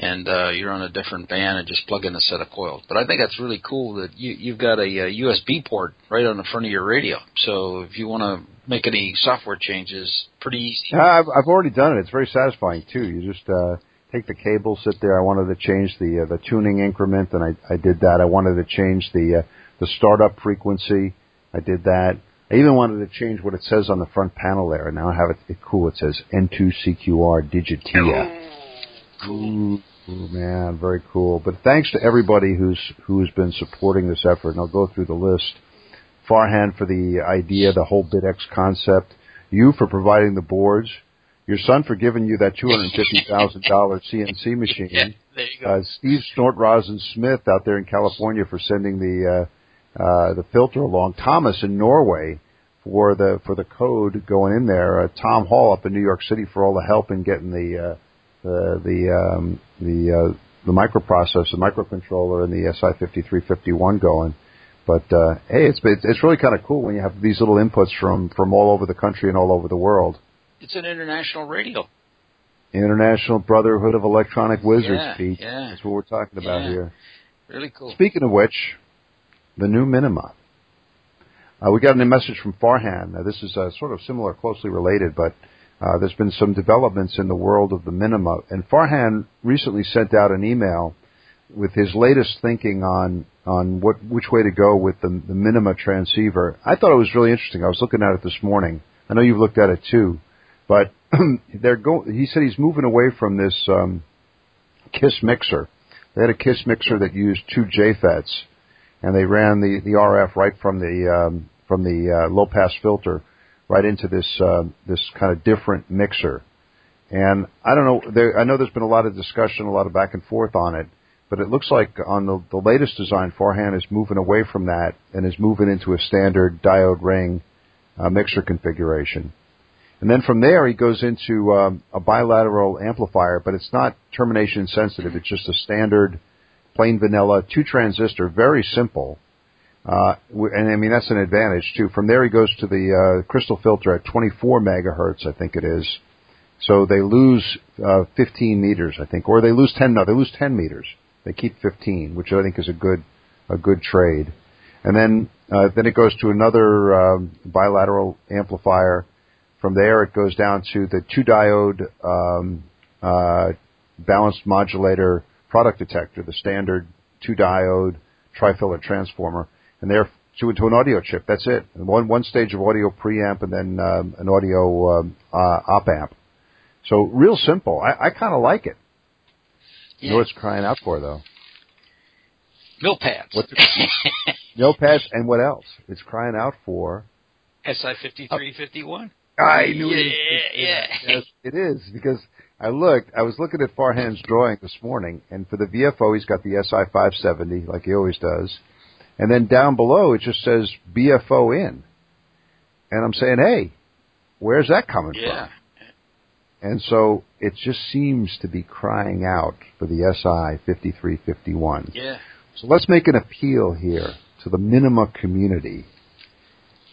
And uh, you're on a different band and just plug in a set of coils. But I think that's really cool that you, you've got a, a USB port right on the front of your radio. So if you want to make any software changes pretty easy. Yeah, I've, I've already done it. It's very satisfying too. You just uh, take the cable, sit there. I wanted to change the uh, the tuning increment, and I I did that. I wanted to change the uh, the startup frequency. I did that. I even wanted to change what it says on the front panel there, and now I have it, it cool. It says N2CQR Digitia. Cool. Ooh, man, very cool. But thanks to everybody who's who's been supporting this effort, and I'll go through the list. Farhan for the idea, the whole BitX concept. You for providing the boards. Your son for giving you that two hundred fifty thousand dollar CNC machine. Yeah, there you go. Uh, Steve Snortrosen Smith out there in California for sending the uh, uh, the filter along. Thomas in Norway for the for the code going in there. Uh, Tom Hall up in New York City for all the help in getting the uh, the the um, the uh, the microprocessor, the microcontroller, and the SI5351 going. But uh, hey, it's it's really kind of cool when you have these little inputs from from all over the country and all over the world. It's an international radio. International Brotherhood of Electronic Wizards, yeah, Pete. Yeah. That's what we're talking about yeah. here. Really cool. Speaking of which, the new Minima. Uh, we got a new message from Farhan. Now, this is uh, sort of similar, closely related, but uh, there's been some developments in the world of the Minima. And Farhan recently sent out an email with his latest thinking on on what which way to go with the, the Minima transceiver. I thought it was really interesting. I was looking at it this morning. I know you've looked at it too, but they're going. He said he's moving away from this um, KISS mixer. They had a KISS mixer that used two JFETs, and they ran the the RF right from the um, from the uh, low pass filter right into this uh, this kind of different mixer. And I don't know. There, I know there's been a lot of discussion, a lot of back and forth on it, but it looks like on the, the latest design, Farhan is moving away from that and is moving into a standard diode ring uh, mixer configuration. And then from there, he goes into um, a bilateral amplifier, but it's not termination sensitive. It's just a standard, plain vanilla, two transistor, very simple. Uh, and I mean, that's an advantage too. From there, he goes to the uh, crystal filter at 24 megahertz, I think it is. So they lose uh, 15 meters, I think, or they lose 10. No, they lose 10 meters. They keep 15, which I think is a good a good trade. And then uh, then it goes to another um, bilateral amplifier. From there, it goes down to the two diode um, uh, balanced modulator product detector, the standard two diode trifilar transformer, and there to, to an audio chip. That's it. One one stage of audio preamp and then um, an audio um, uh, op amp. So real simple. I, I kind of like it. Yeah. You know what it's crying out for though? Mill pads. What's it? mill pads and what else? It's crying out for SI fifty three fifty one. I knew yeah, it. Yeah, Yes, it is because I looked. I was looking at Farhan's drawing this morning, and for the VFO, he's got the SI five seventy like he always does, and then down below it just says BFO in, and I'm saying, hey, where's that coming yeah. from? And so it just seems to be crying out for the SI 5351. Yeah. So let's make an appeal here to the Minima community.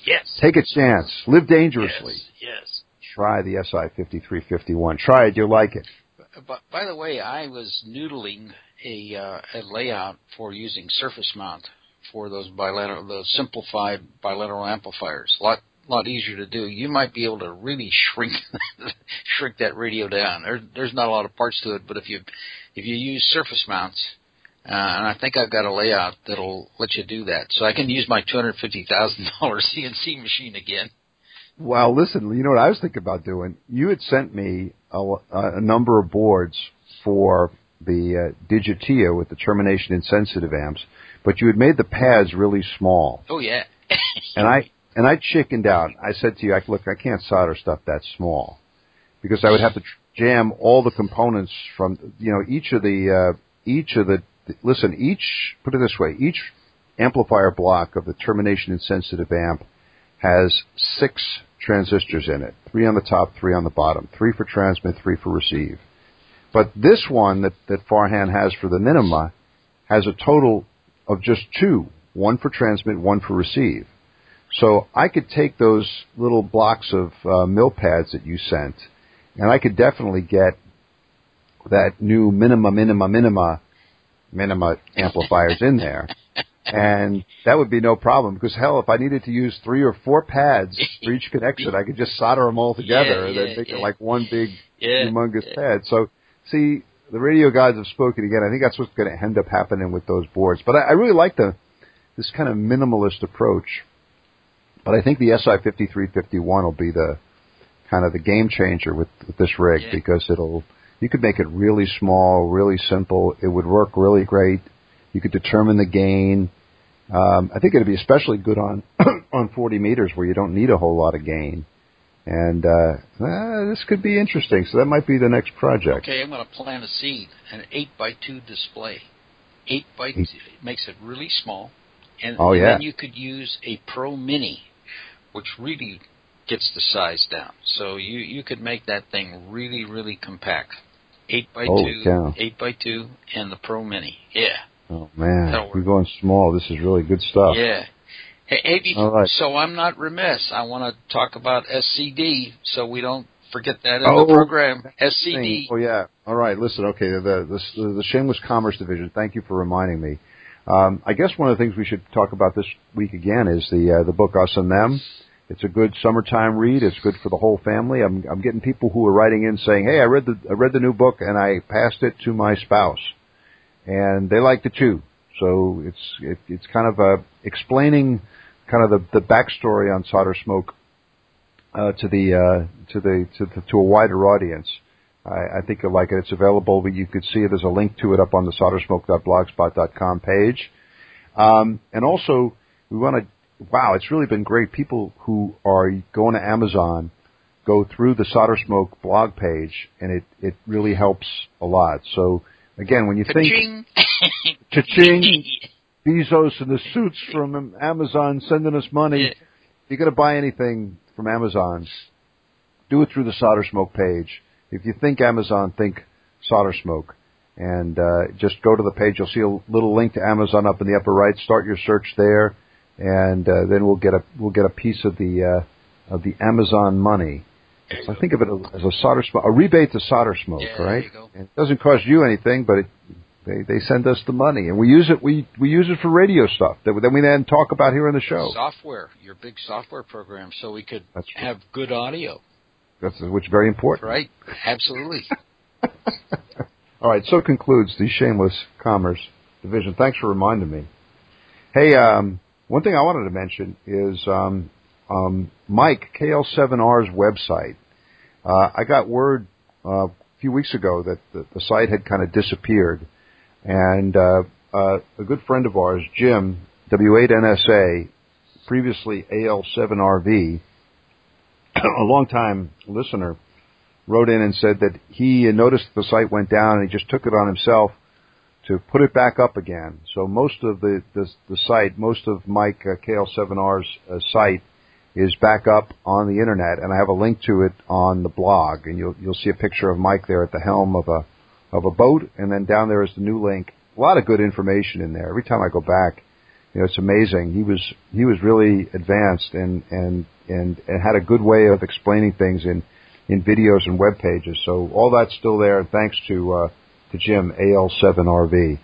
Yes. Take a chance. Live dangerously. Yes. yes. Try the SI 5351. Try it. You'll like it. But by the way, I was noodling a, uh, a layout for using surface mount for those bilateral, those simplified bilateral amplifiers. A lot lot easier to do. You might be able to really shrink shrink that radio down. There, there's not a lot of parts to it, but if you if you use surface mounts, uh, and I think I've got a layout that'll let you do that, so I can use my two hundred fifty thousand dollars CNC machine again. Well, listen, you know what I was thinking about doing? You had sent me a, a number of boards for the uh, Digitia with the termination insensitive amps, but you had made the pads really small. Oh yeah. and I and I chickened out. I said to you, I, look, I can't solder stuff that small because I would have to jam all the components from, you know, each of the, uh, each of the, listen, each, put it this way, each amplifier block of the termination insensitive amp has six transistors in it. Three on the top, three on the bottom. Three for transmit, three for receive. But this one that, that Farhan has for the Minima has a total of just two. One for transmit, one for receive. So I could take those little blocks of uh, mill pads that you sent, and I could definitely get that new minima, minima, minima, minima amplifiers in there. And that would be no problem because hell, if I needed to use three or four pads for each connection, I could just solder them all together yeah, and yeah, make yeah. it like one big, humongous pad. So, see, the radio gods have spoken again. I think that's what's going to end up happening with those boards. But I, I really like the this kind of minimalist approach. But I think the SI 5351 will be the kind of the game changer with, with this rig because it'll you could make it really small, really simple. It would work really great. You could determine the gain. Um, I think it'd be especially good on on 40 meters where you don't need a whole lot of gain. And uh, uh, this could be interesting. So that might be the next project. Okay, I'm going to plant a seed, an eight by two display. Eight by two it makes it really small, and, Oh, and yeah. then you could use a Pro Mini, which really gets the size down. So you you could make that thing really really compact. Eight by two, cow. eight by two, and the Pro Mini. Yeah, Oh man, That'll work. you're going small. This is really good stuff. yeah. Hey, hey bef- All right. so I'm not remiss. I want to talk about SCD, so we don't forget that in Oh, the program. SCD. Oh yeah. All right. Listen. Okay. The the, the Shameless Commerce Division. Thank you for reminding me. Um, I guess one of the things we should talk about this week again is the uh, the book Us and Them. It's a good summertime read. It's good for the whole family. I'm I'm getting people who are writing in saying, "Hey, I read the I read the new book and I passed it to my spouse." And they like to chew. So it's it, it's kind of a explaining kind of the, the backstory on solder smoke uh, to the uh, to the to the, to a wider audience. I, I think you'll like it. It's available. But you could see it. There's a link to it up on the soldersmoke.blogspot.com page. Um, and also, we want to. Wow, it's really been great. People who are going to Amazon go through the Solder Smoke blog page, and it it really helps a lot. So again, when you Ka-ching. think cha-ching, Bezos and the suits from Amazon sending us money, Yeah. you're going to buy anything from Amazon, do it through the Solder Smoke page. If you think Amazon, think Solder Smoke. And uh, just go to the page. You'll see a little link to Amazon up in the upper right. Start your search there, and uh, then we'll get a we'll get a piece of the uh, of the Amazon money. I think of it as a solder smoke, a rebate to solder smoke, Yeah, right? you go. And it doesn't cost you anything, but it, they they send us the money, and we use it. We we use it for radio stuff that then we then talk about here on the show. Software, your big software program, so we could That's have good audio. That's which is very important. Right? Absolutely. All right, so concludes the Shameless Commerce Division. Thanks for reminding me. Hey, um, one thing I wanted to mention is um, um, Mike KL7R's website. Uh, I got word uh, a few weeks ago that the, the site had kind of disappeared, and uh, uh, a good friend of ours, Jim W8NSA, previously AL7RV, a longtime listener, wrote in and said that he noticed the site went down and he just took it on himself to put it back up again. So most of the the, the site, most of Mike uh, KL7R's uh, site is back up on the internet, and I have a link to it on the blog, and you'll you'll see a picture of Mike there at the helm of a of a boat, and then down there is the new link. A lot of good information in there. Every time I go back, you know, it's amazing. He was he was really advanced and and and, and had a good way of explaining things in in videos and web pages. So all that's still there. Thanks to uh, to Jim AL7RV.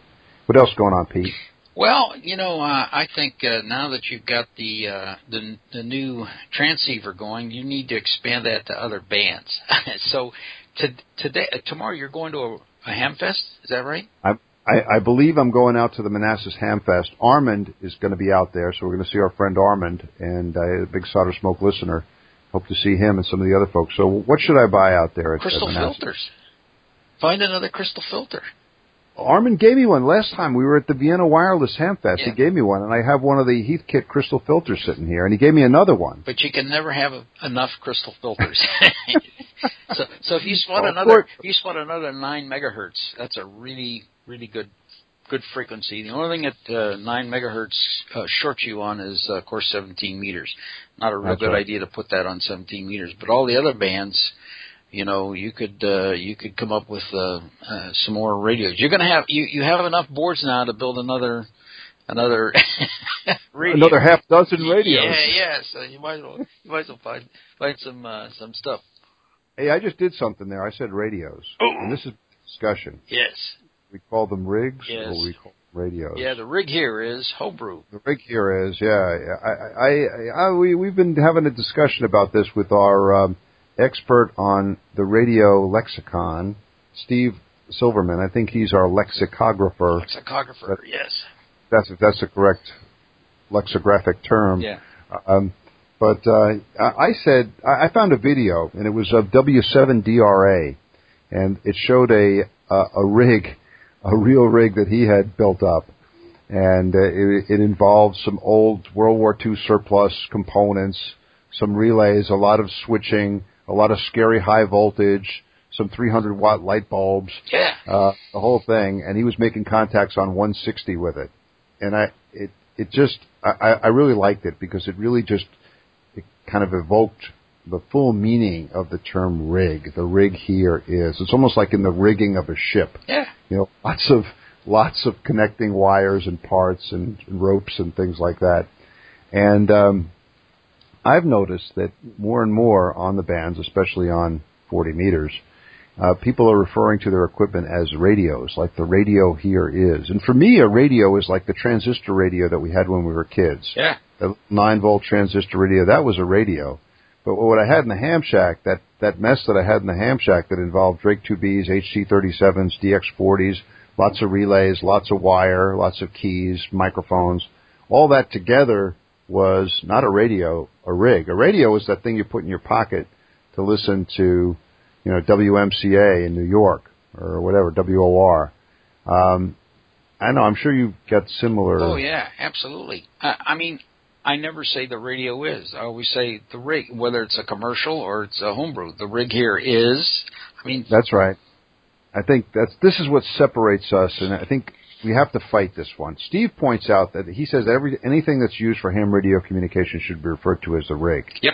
What else going on, Pete? Well, you know, uh, I think uh, now that you've got the uh, the the new transceiver going, you need to expand that to other bands. so, to, today, uh, tomorrow, you're going to a, a Hamfest. Is that right? I, I, I believe I'm going out to the Manassas Hamfest. Armand is going to be out there, so we're going to see our friend Armand and uh, a big Solder Smoke listener. Hope to see him and some of the other folks. So, what should I buy out there at, Crystal at filters. Find another crystal filter. Armand gave me one last time we were at the Vienna Wireless Hamfest. Yeah. He gave me one, and I have one of the Heathkit crystal filters sitting here, and he gave me another one. But you can never have enough crystal filters. so, so if you spot Well, another, you spot another nine megahertz, that's a really, really good, good frequency. The only thing that uh, nine megahertz uh, shorts you on is, uh, of course, 17 meters. Not a real That's good right. idea to put that on 17 meters. But all the other bands, you know, you could uh, you could come up with uh, uh, some more radios. You're gonna have you you have enough boards now to build another another. Another half dozen radios. Yeah, yeah. So you might as well you might as well find find some uh, some stuff. Hey, I just did something there. I said radios, and this is discussion. Yes. We call them rigs, Yes. or we call them radios. Yeah. The rig here is homebrew. The rig here is, yeah. I, I, I, I we we've been having a discussion about this with our um, expert on the radio lexicon, Steve Silverman. I think he's our lexicographer. Lexicographer. Yes. That's that's the correct lexicographic term. Yeah. Um, but uh, I said I I found a video, and it was of W7DRA, and it showed a a, a rig, a real rig that he had built up, and uh, it, it involved some old World War II surplus components, some relays, a lot of switching, a lot of scary high voltage, some 300 watt light bulbs, Yeah. uh, the whole thing, and he was making contacts on 160 with it, and I it it just I, I really liked it because it really just it kind of evoked the full meaning of the term rig. The rig here is it's almost like in the rigging of a ship. Yeah. You know, lots of lots of connecting wires and parts and ropes and things like that. And um, I've noticed that more and more on the bands, especially on 40 meters, uh, people are referring to their equipment as radios, like the radio here is. And for me, a radio is like the transistor radio that we had when we were kids. Yeah. The 9 volt transistor radio, that was a radio. But what I had in the ham shack, that, that mess that I had in the ham shack that involved Drake 2Bs, HT37s, DX40s, lots of relays, lots of wire, lots of keys, microphones. All that together was not a radio, a rig. A radio was that thing you put in your pocket to listen to, you know, WMCA in New York or whatever, WOR. Um, I know, I'm sure you've got similar. Oh yeah, absolutely. I, I mean, I never say the radio is. I always say the rig, whether it's a commercial or it's a homebrew. The rig here is. I mean, that's right. I think that's this is what separates us, and I think we have to fight this one. Steve points out that he says every anything that's used for ham radio communication should be referred to as the rig. Yep.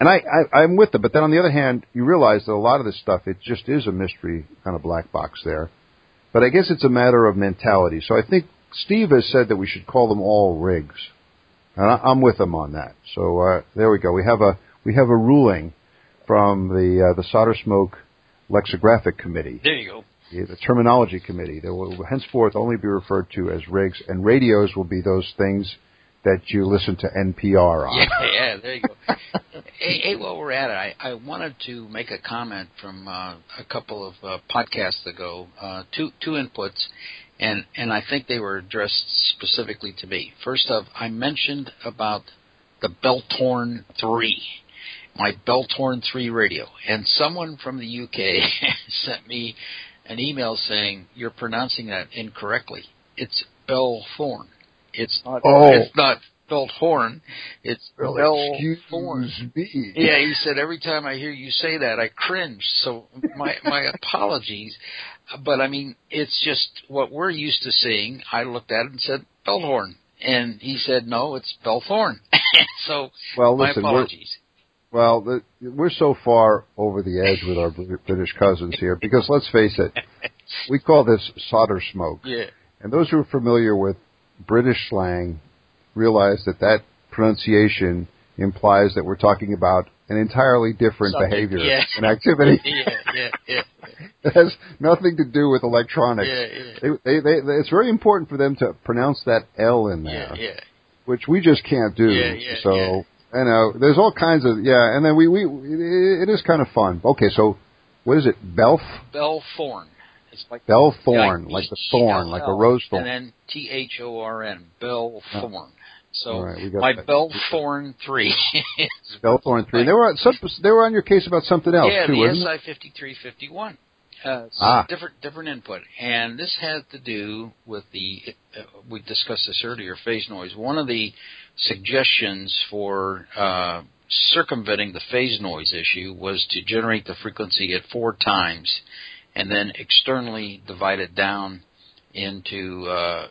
And I, I I'm with them, but then on the other hand, you realize that a lot of this stuff it just is a mystery kind of black box there. But I guess it's a matter of mentality. So I think Steve has said that we should call them all rigs. And I, I'm with him on that. So uh, there we go. We have a we have a ruling from the uh, the Solder Smoke Lexicographic Committee. There you go. The, Terminology Committee. They will henceforth only be referred to as rigs, and radios will be those things that you listen to NPR on. Yeah, yeah, there you go. hey, hey, while we're at it, I, I wanted to make a comment from uh, a couple of uh, podcasts ago, uh, two two inputs, and and I think they were addressed specifically to me. First off, I mentioned about the Beltorn three, my Beltorn three radio, and someone from the UK sent me an email saying you're pronouncing that incorrectly. It's Belthorn. It's not. Oh. It's not Belthorn. It's Well, Belthorn. excuse me. Yeah, he said every time I hear you say that, I cringe. So my my apologies, but I mean it's just what we're used to seeing. I looked at it and said Bellhorn, and he said no, it's Belthorn. so Well, my listen, we're, apologies. Well, the, we're so far over the edge with our British cousins here because let's face it, we call this solder smoke. Yeah, And those who are familiar with British slang realize that that pronunciation implies that we're talking about an entirely different Something, behavior yeah. and activity. yeah, yeah, yeah, It has nothing to do with electronics. yeah, yeah. They, they, they, it's very important for them to pronounce that L in Yeah, there, yeah. which we just can't do. Yeah, yeah, so, yeah. You know, there's all kinds of, yeah, and then we, we, it, it is kind of fun. Okay, so, what is it? Belf? Belthorn. It's like Bellthorn, like the thorn, like a rose thorn. And then T H O R N, Belthorn. So right, my that. Belthorn three. is Bellthorn three. They were on, some, they were on your case about something else yeah, too, the? SI fifty three fifty one. Uh, so Ah. different different input, and this had to do with the. Uh, we discussed this earlier. Phase noise. One of the suggestions for uh, circumventing the phase noise issue was to generate the frequency at four times, and then externally divide it down into uh,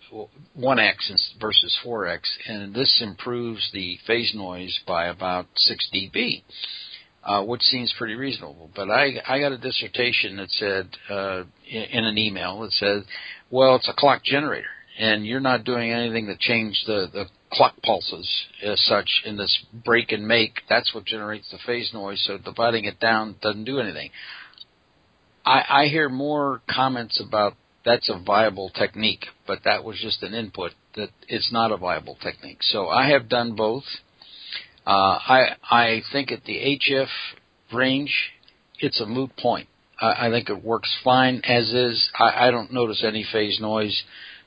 1x versus 4x, and this improves the phase noise by about 6 dB uh, which seems pretty reasonable. But I I got a dissertation that said uh, in, in an email that said, well, it's a clock generator, and you're not doing anything to change the the clock pulses as such in this break and make. That's what generates the phase noise. So dividing it down doesn't do anything. I, I hear more comments about that's a viable technique, but that was just an input that it's not a viable technique. So I have done both. Uh, I I think at the HF range, it's a moot point. I, I think it works fine as is. I, I don't notice any phase noise,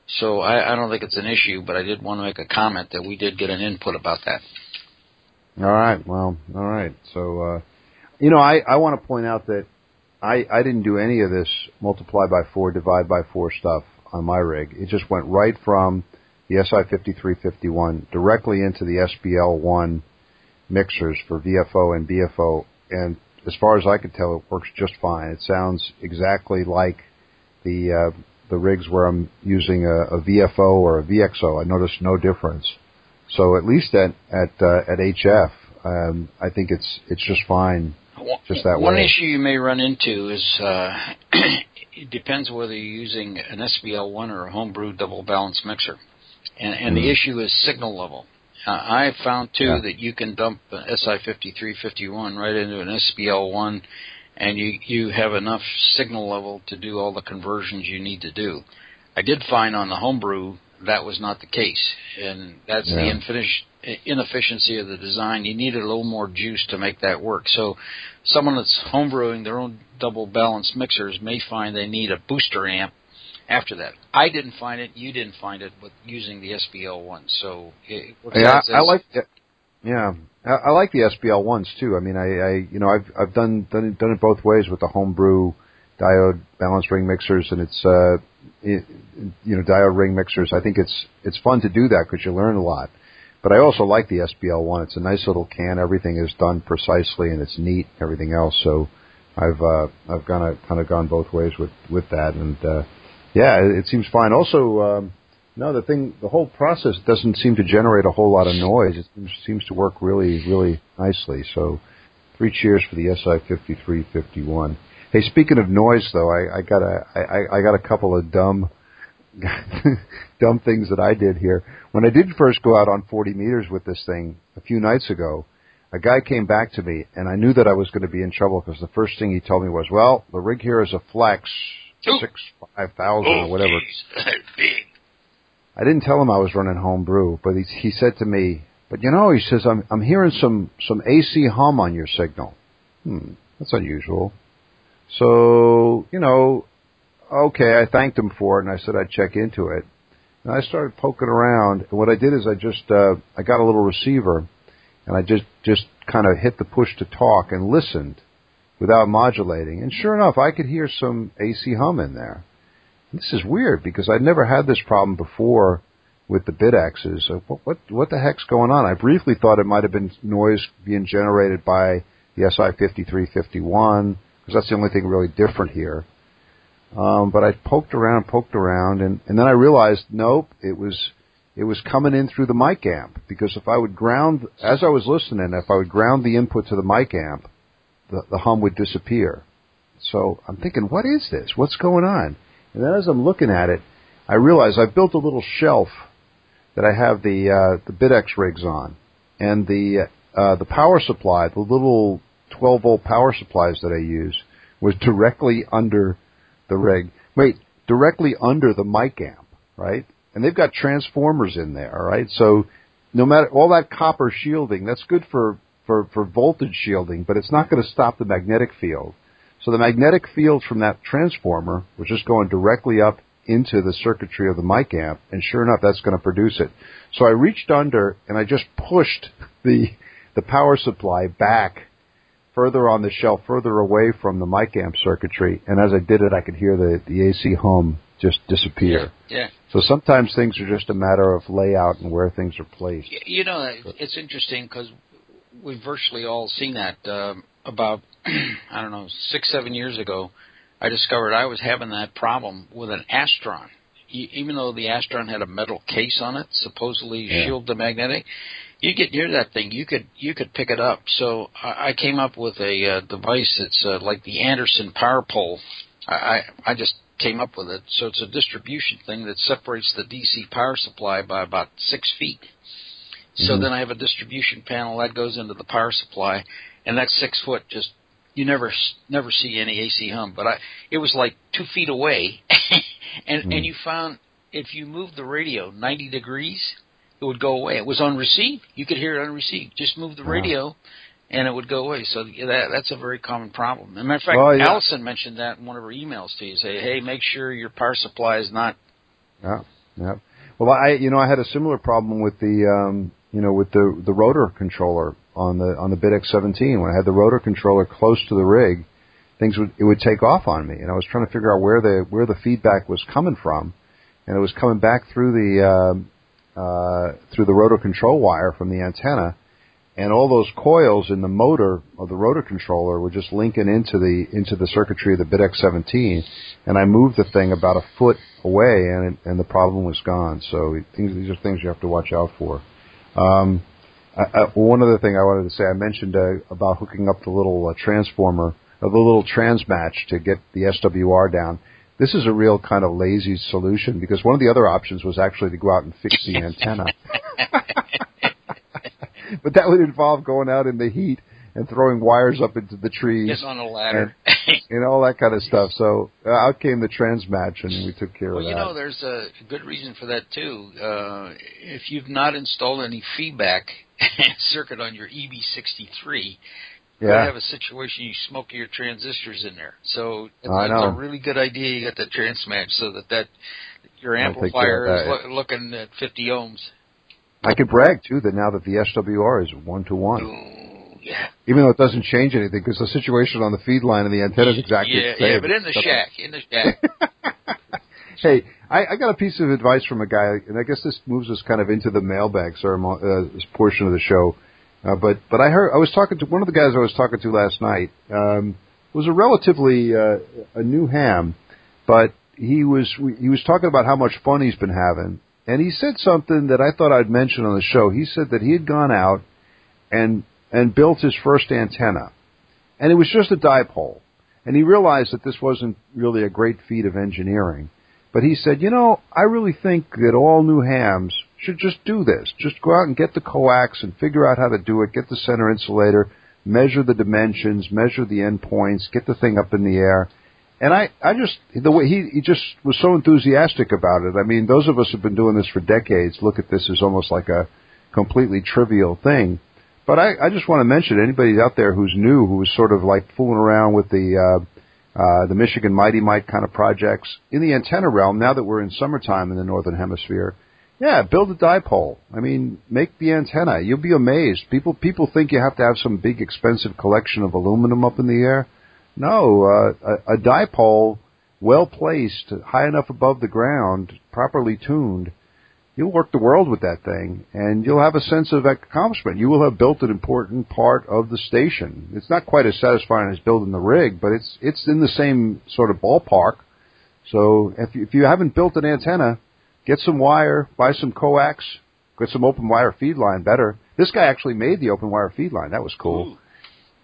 so I, I don't think it's an issue. But I did want to make a comment that we did get an input about that. All right. Well, all right. So, uh, you know, I, I want to point out that I, I didn't do any of this multiply by four, divide by four stuff on my rig. It just went right from the SI5351 directly into the SBL1 mixers for VFO and BFO. And as far as I could tell, it works just fine. It sounds exactly like the, uh, the rigs where I'm using a, a VFO or a VXO. I noticed no difference. So at least at at uh, at HF, um, I think it's it's just fine. Just that One way. issue you may run into is uh, it depends whether you're using an SBL1 or a homebrew double balance mixer, and, and the Mhm. issue is signal level. Uh, I found too Yeah. that you can dump an SI5351 right into an SBL1, and you you have enough signal level to do all the conversions you need to do. I did find on the homebrew that was not the case, and that's the infinish, inefficiency of the design. You needed a little more juice to make that work. So, someone that's homebrewing their own double balance mixers may find they need a booster amp after that. I didn't find it. You didn't find it with using the SBL one. So it yeah, I, I like it. Yeah, I, like the SBL ones too. I mean, I, I you know I've I've done done it, done it both ways with the homebrew diode balanced ring mixers, and it's uh, it, you know diode ring mixers. I think it's it's fun to do that because you learn a lot. But I also like the SBL one. It's a nice little can. Everything is done precisely, and it's neat. Everything else. So I've uh, I've kind of kind of gone both ways with with that, and uh, yeah, it, it seems fine. Also, um, no, the thing, the whole process doesn't seem to generate a whole lot of noise. It seems, seems to work really, really nicely. So, three cheers for the SI fifty three fifty one. Hey, speaking of noise, though, I, I got a I, I got a couple of dumb dumb things that I did here. When I did first go out on 40 meters with this thing a few nights ago, a guy came back to me, and I knew that I was going to be in trouble because the first thing he told me was, "Well, the rig here is a flex six five thousand oh, or whatever." Oh, Big. I didn't tell him I was running home brew, but he, he said to me, "But you know," he says, "I'm I'm hearing some some AC hum on your signal." Hmm, that's unusual. So you know, okay, I thanked him for it, and I said I'd check into it. And I started poking around, and what I did is I just uh, I got a little receiver, and I just just kind of hit the push to talk and listened without modulating, and sure enough, I could hear some AC hum in there. This is weird because I'd never had this problem before with the Bitexes. What, what what the heck's going on? I briefly thought it might have been noise being generated by the SI fifty three fifty one because that's the only thing really different here. Um, but I poked around, poked around, and, and then I realized, nope, it was it was coming in through the mic amp because if I would ground as I was listening, if I would ground the input to the mic amp, the, the hum would disappear. So I'm thinking, what is this? What's going on? And then as I'm looking at it, I realize I've built a little shelf that I have the uh, the BitX rigs on, and the uh, the power supply, the little 12 volt power supplies that I use, was directly under the rig. Wait, directly under the mic amp, right? And they've got transformers in there, right? So no matter all that copper shielding, that's good for for for voltage shielding, but it's not going to stop the magnetic field. So the magnetic field from that transformer was just going directly up into the circuitry of the mic amp, and sure enough, that's going to produce it. So I reached under and I just pushed the the power supply back further on the shelf, further away from the mic amp circuitry, and as I did it, I could hear the the AC hum just disappear. Yeah. yeah. So sometimes things are just a matter of layout and where things are placed. You know, it's interesting because we've virtually all seen that. Um, about I don't know six seven years ago, I discovered I was having that problem with an Astron. even though the Astron had a metal case on it, supposedly yeah. shield the magnetic, you get near that thing, you could you could pick it up. So I, I came up with a uh, device that's uh, like the Anderson power pole. I, I I just came up with it. So it's a distribution thing that separates the DC power supply by about six feet. So Mhm. then I have a distribution panel that goes into the power supply, and that six foot just you never never see any AC hum. But I it was like two feet away, and Mm. and you found if you moved the radio ninety degrees, it would go away. It was on receive. You could hear it on receive. Just move the Wow. radio, and it would go away. So that that's a very common problem. As a matter of fact, Well, yeah. Allison mentioned that in one of her emails to you. Say, hey, make sure your power supply is not. Yeah, yeah. Well, I you know I had a similar problem with the um, you know with the the rotor controller on the on the BitX 17 when I had the rotor controller close to the rig, things would it would take off on me, and I was trying to figure out where the where the feedback was coming from, and it was coming back through the um, uh, through the rotor control wire from the antenna, and all those coils in the motor of the rotor controller were just linking into the into the circuitry of the BitX 17, and I moved the thing about a foot away, and it, and the problem was gone. So things, these are things you have to watch out for. Um, I, I, one other thing I wanted to say, I mentioned uh, about hooking up the little uh, transformer, uh, the little transmatch to get the SWR down. This is a real kind of lazy solution because one of the other options was actually to go out and fix the antenna. but that would involve going out in the heat and throwing wires up into the trees It's on a ladder. and all that kind of stuff. So uh, out came the transmatch, and we took care Well, of that. Well, you know, there's a good reason for that too. Uh, if you've not installed any feedback circuit on your EB63, You have a situation you smoke your transistors in there. So it's, it's a really good idea you got the transmatch so that that your amplifier is lo- looking at 50 ohms. I could brag too that now that the SWR is one to one. Yeah. Even though it doesn't change anything, because the situation on the feed line and the antenna is exactly yeah, the same. Yeah, but in the shack, in the shack. hey, I, I got a piece of advice from a guy, and I guess this moves us kind of into the mailbag ceremony, uh, portion of the show. Uh, but but I heard I was talking to one of the guys I was talking to last night. Um, was a relatively uh, a new ham, but he was he was talking about how much fun he's been having, and he said something that I thought I'd mention on the show. He said that he had gone out and and built his first antenna, and it was just a dipole, and he realized that this wasn't really a great feat of engineering. But he said, you know, I really think that all new hams should just do this. Just go out and get the coax and figure out how to do it. Get the center insulator, measure the dimensions, measure the endpoints, get the thing up in the air. And I, I just the way he he just was so enthusiastic about it. I mean, those of us who've been doing this for decades look at this as almost like a completely trivial thing. But I, I just want to mention anybody out there who's new, who's sort of like fooling around with the uh, uh, the Michigan Mighty Mite kind of projects in the antenna realm. Now that we're in summertime in the northern hemisphere, yeah, build a dipole. I mean, make the antenna. You'll be amazed. People people think you have to have some big expensive collection of aluminum up in the air. No, uh, a, a dipole, well placed, high enough above the ground, properly tuned, you'll work the world with that thing, and you'll have a sense of accomplishment. You will have built an important part of the station. It's not quite as satisfying as building the rig, but it's it's in the same sort of ballpark. So if you, if you haven't built an antenna, get some wire, buy some coax, get some open wire feed line. Better. This guy actually made the open wire feed line. That was cool. Ooh.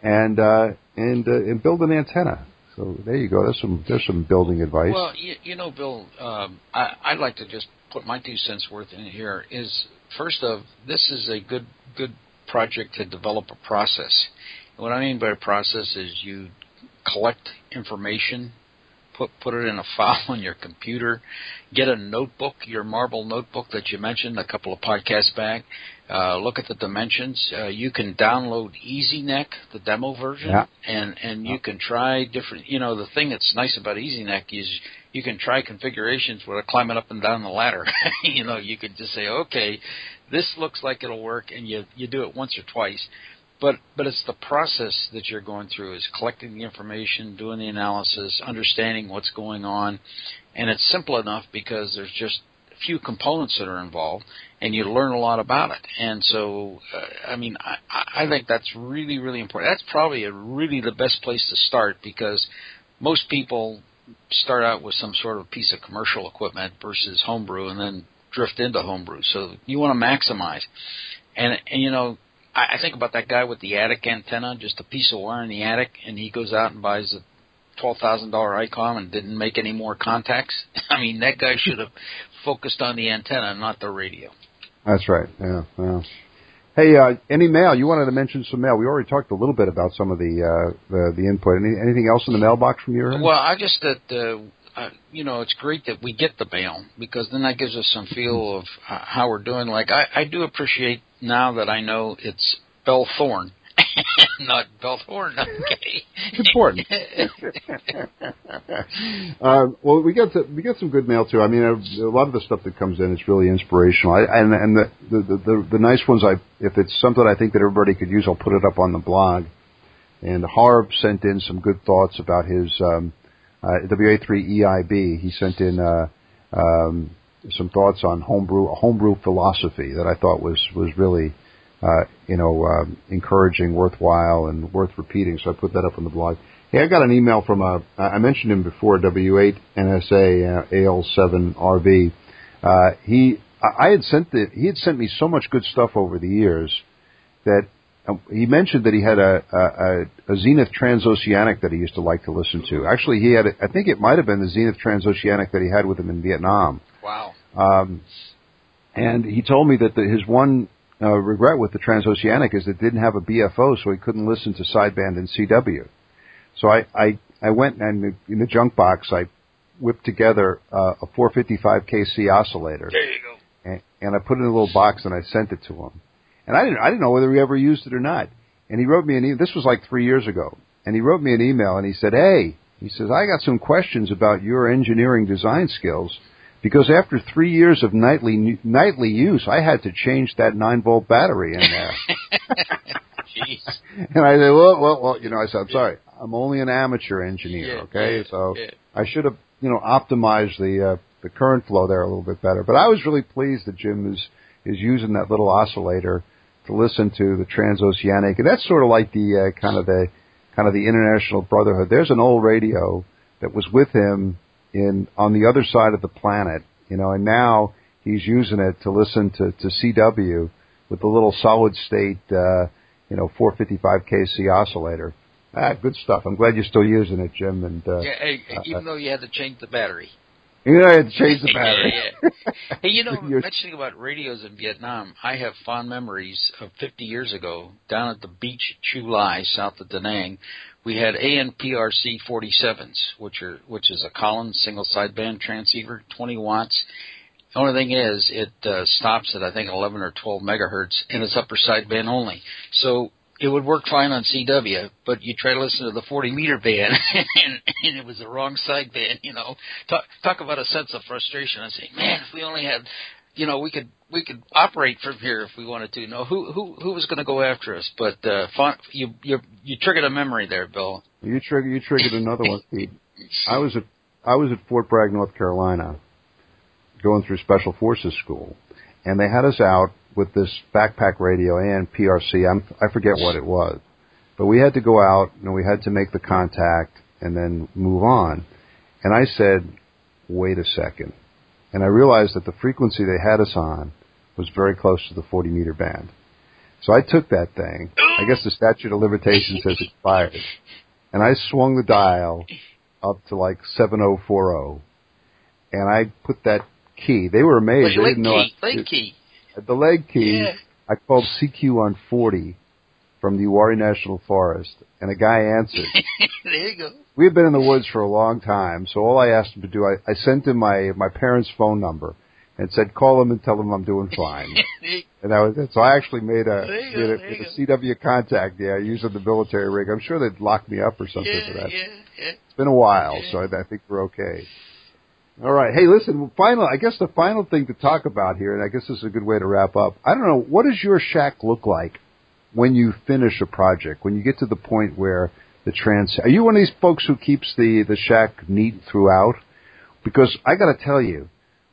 And uh, and uh, and build an antenna. So there you go. There's some there's some building advice. Well, you, you know, Bill, um, I, I'd like to just put my two cents worth in here. Is first of this is a good good project to develop a process. And what I mean by a process is you collect information put put it in a file on your computer. Get a notebook, your marble notebook that you mentioned a couple of podcasts back. Uh, look at the dimensions. Uh, you can download EZNEC, the demo version, yeah. and and you can try different. You know, the thing that's nice about EZNEC is you can try configurations without climbing up and down the ladder. you know, you could just say, okay, this looks like it'll work, and you you do it once or twice. But but it's the process that you're going through is collecting the information doing the analysis understanding what's going on. And it's simple enough because there's just a few components that are involved and you learn a lot about it. And so uh, i mean i i think that's really really important. That's probably a really the best place to start because most people start out with some sort of piece of commercial equipment versus homebrew and then drift into homebrew so you want to maximize and and you know I, I think about that guy with the attic antenna, just a piece of wire in the attic, and he goes out and buys a twelve thousand dollar ICOM and didn't make any more contacts. I mean, that guy should have focused on the antenna, not the radio. That's right. Yeah. Yeah. Hey, uh, any mail? You wanted to mention some mail. We already talked a little bit about some of the uh, the, the input. Any, anything else in the mailbox from your end? Well, I just that uh, uh, you know it's great that we get the mail because then that gives us some feel of uh, how we're doing. Like I, I do appreciate now that I know it's Bell Thorn, not Bell Thorn. Okay, important. uh, well, we got to, we got some good mail too. I mean, a, a lot of the stuff that comes in is really inspirational. I, and and the, the the the nice ones, I if it's something I think that everybody could use, I'll put it up on the blog. And Harv sent in some good thoughts about his um, uh, WA3EIB. He sent in uh, um, some thoughts on homebrew homebrew philosophy that I thought was was really uh, you know um, encouraging, worthwhile, and worth repeating. So I put that up on the blog. Hey, I got an email from a I mentioned him before W8 NSA uh, AL7RB. Uh, he I had sent it. He had sent me so much good stuff over the years that um, he mentioned that he had a, a, a Zenith Transoceanic that he used to like to listen to. Actually, he had, I think it might have been the Zenith Transoceanic that he had with him in Vietnam. Wow. Um, and he told me that the, his one uh, regret with the Transoceanic is it didn't have a BFO, so he couldn't listen to sideband and CW. So I, I, I went and in the junk box I whipped together uh, a 455 KC oscillator. There you go. And, and I put it in a little box and I sent it to him. And I didn't, I didn't know whether he ever used it or not. and he wrote me an email. This was like three years ago, and he wrote me an email, and he said, "Hey," he says, "I got some questions about your engineering design skills." Because after three years of nightly nightly use, I had to change that nine volt battery in there. Jeez. And I said, well, well, well, you know, I said, I'm sorry, I'm only an amateur engineer, Yeah, okay? yeah, so yeah. I should have, you know, optimized the uh, the current flow there a little bit better. But I was really pleased that Jim is is using that little oscillator to listen to the transoceanic, and that's sort of like the uh, kind of the kind of the international brotherhood. There's an old radio that was with him in on the other side of the planet, you know, and now he's using it to listen to to CW with the little solid state, uh, you know, 455 KC oscillator. Ah, good stuff. I'm glad you're still using it, Jim. And uh, Yeah, hey, uh, even though you had to change the battery. you know, I had to change the battery. yeah, yeah. Hey, you know, mentioning about radios in Vietnam, I have fond memories of 50 years ago down at the beach at Chu Lai, south of Da Nang. We had ANPRC 47s, which are which is a Collins single sideband transceiver, 20 watts. The only thing is, it uh, stops at I think 11 or 12 megahertz, and it's upper sideband only. So it would work fine on CW, but you try to listen to the 40 meter band, and, and it was the wrong sideband. You know, talk talk about a sense of frustration. I say, man, if we only had, you know, we could we could operate from here if we wanted to. No, who who who was going to go after us? But uh, fun, you you you triggered a memory there, Bill. You trigger you triggered another one, Pete. I was at I was at Fort Bragg, North Carolina, going through Special Forces School, and they had us out with this backpack radio and PRC. I'm, I forget what it was, but we had to go out and we had to make the contact and then move on. And I said, "Wait a second. And I realized that the frequency they had us on was very close to the 40 meter band. So I took that thing. I guess the statute of limitations has expired. And I swung the dial up to like 7040. And I put that key. They were amazed. Leg they didn't know key, I, leg key. the leg key. Yeah. I called CQ on 40 from the Uwharrie National Forest, and a guy answered. there you go. we had been in the woods for a long time, so all I asked him to do, I, I sent him my my parents' phone number and said, call him and tell him I'm doing fine. and that was it. So I actually made a made go, a, made a CW contact. Yeah, using the military rig. I'm sure they'd lock me up or something yeah, for that. yeah, yeah. It's been a while, so I, I think we're okay. All right. Hey, listen. Final. I guess the final thing to talk about here, and I guess this is a good way to wrap up. I don't know. What does your shack look like when you finish a project? When you get to the point where the trans, are you one of these folks who keeps the the shack neat throughout? Because I got to tell you,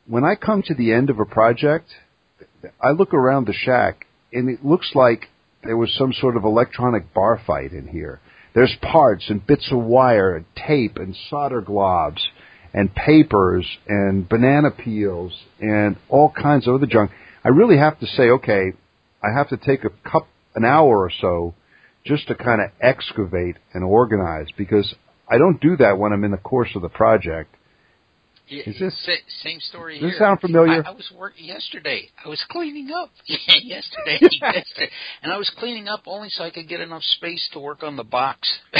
when I come to the end of a project, I look around the shack and it looks like there was some sort of electronic bar fight in here. There's parts and bits of wire and tape and solder globs and papers and banana peels and all kinds of other junk. I really have to say, okay, I have to take a cup, an hour or so just to kind of excavate and organize because I don't do that when I'm in the course of the project. Is this- same story Does this sound familiar? I, I was working yesterday. I was cleaning up yesterday, yesterday, and I was cleaning up only so I could get enough space to work on the box.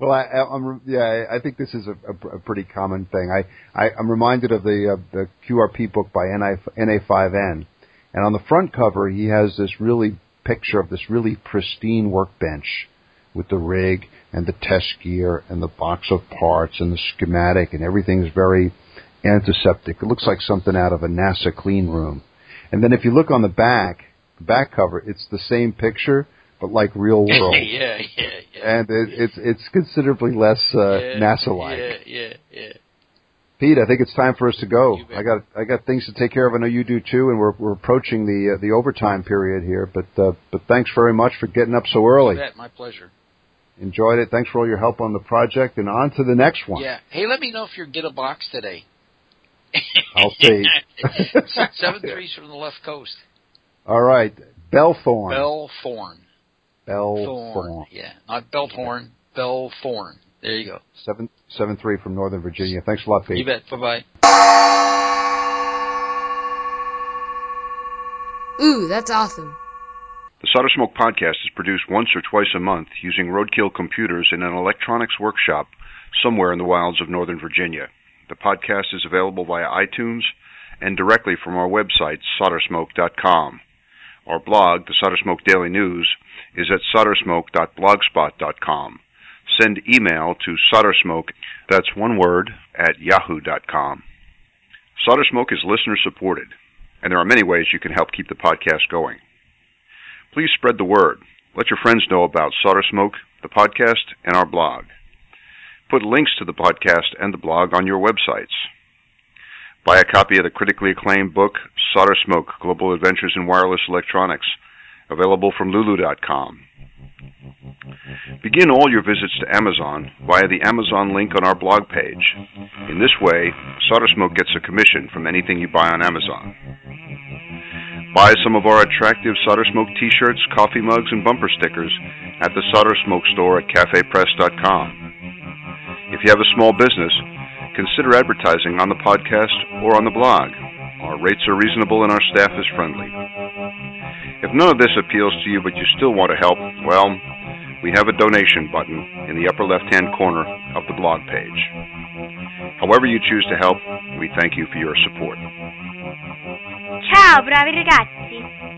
Well, I, I'm yeah. I think this is a, a, a pretty common thing. I, I I'm reminded of the uh, the QRP book by NI, NA5N, and on the front cover he has this really picture of this really pristine workbench with the rig and the test gear and the box of parts and the schematic and everything's very antiseptic. It looks like something out of a NASA clean room. And then if you look on the back, the back cover, it's the same picture but like real world yeah, yeah, yeah. and it, it's it's considerably less uh, yeah, NASA-like. Yeah, yeah, yeah. Pete, I think it's time for us to go. I got I got things to take care of. I know you do too, and we're we're approaching the uh, the overtime period here. But uh, but thanks very much for getting up so early. My pleasure. Enjoyed it. Thanks for all your help on the project, and on to the next one. Yeah. Hey, let me know if you get a box today. I'll see. Seven threes from the left coast. All right, Bellthorn. Bell Thorn. Bellthorn. Yeah, not Belthorn. Bell Thorn. There you go. Seven seven three from Northern Virginia. Thanks a lot, Pete. You bet. Bye bye. Ooh, that's awesome. The Solder Smoke podcast is produced once or twice a month using roadkill computers in an electronics workshop somewhere in the wilds of Northern Virginia. The podcast is available via iTunes and directly from our website, soldersmoke.com. Our blog, the Solder Smoke Daily News, is at soldersmoke.blogspot.com. Send email to soldersmoke, that's one word, at yahoo.com. Solder Smoke is listener supported, and there are many ways you can help keep the podcast going. Please spread the word. Let your friends know about Solder Smoke, the podcast, and our blog. Put links to the podcast and the blog on your websites. Buy a copy of the critically acclaimed book, Solder Smoke Global Adventures in Wireless Electronics, available from Lulu.com. Begin all your visits to Amazon via the Amazon link on our blog page. In this way, Solder Smoke gets a commission from anything you buy on Amazon. Buy some of our attractive Solder Smoke t-shirts, coffee mugs, and bumper stickers at the Solder Smoke store at cafepress.com. If you have a small business, consider advertising on the podcast or on the blog. Our rates are reasonable and our staff is friendly. If none of this appeals to you but you still want to help, well, we have a donation button in the upper left hand corner of the blog page. However you choose to help, we thank you for your support. Ciao, bravi ragazzi!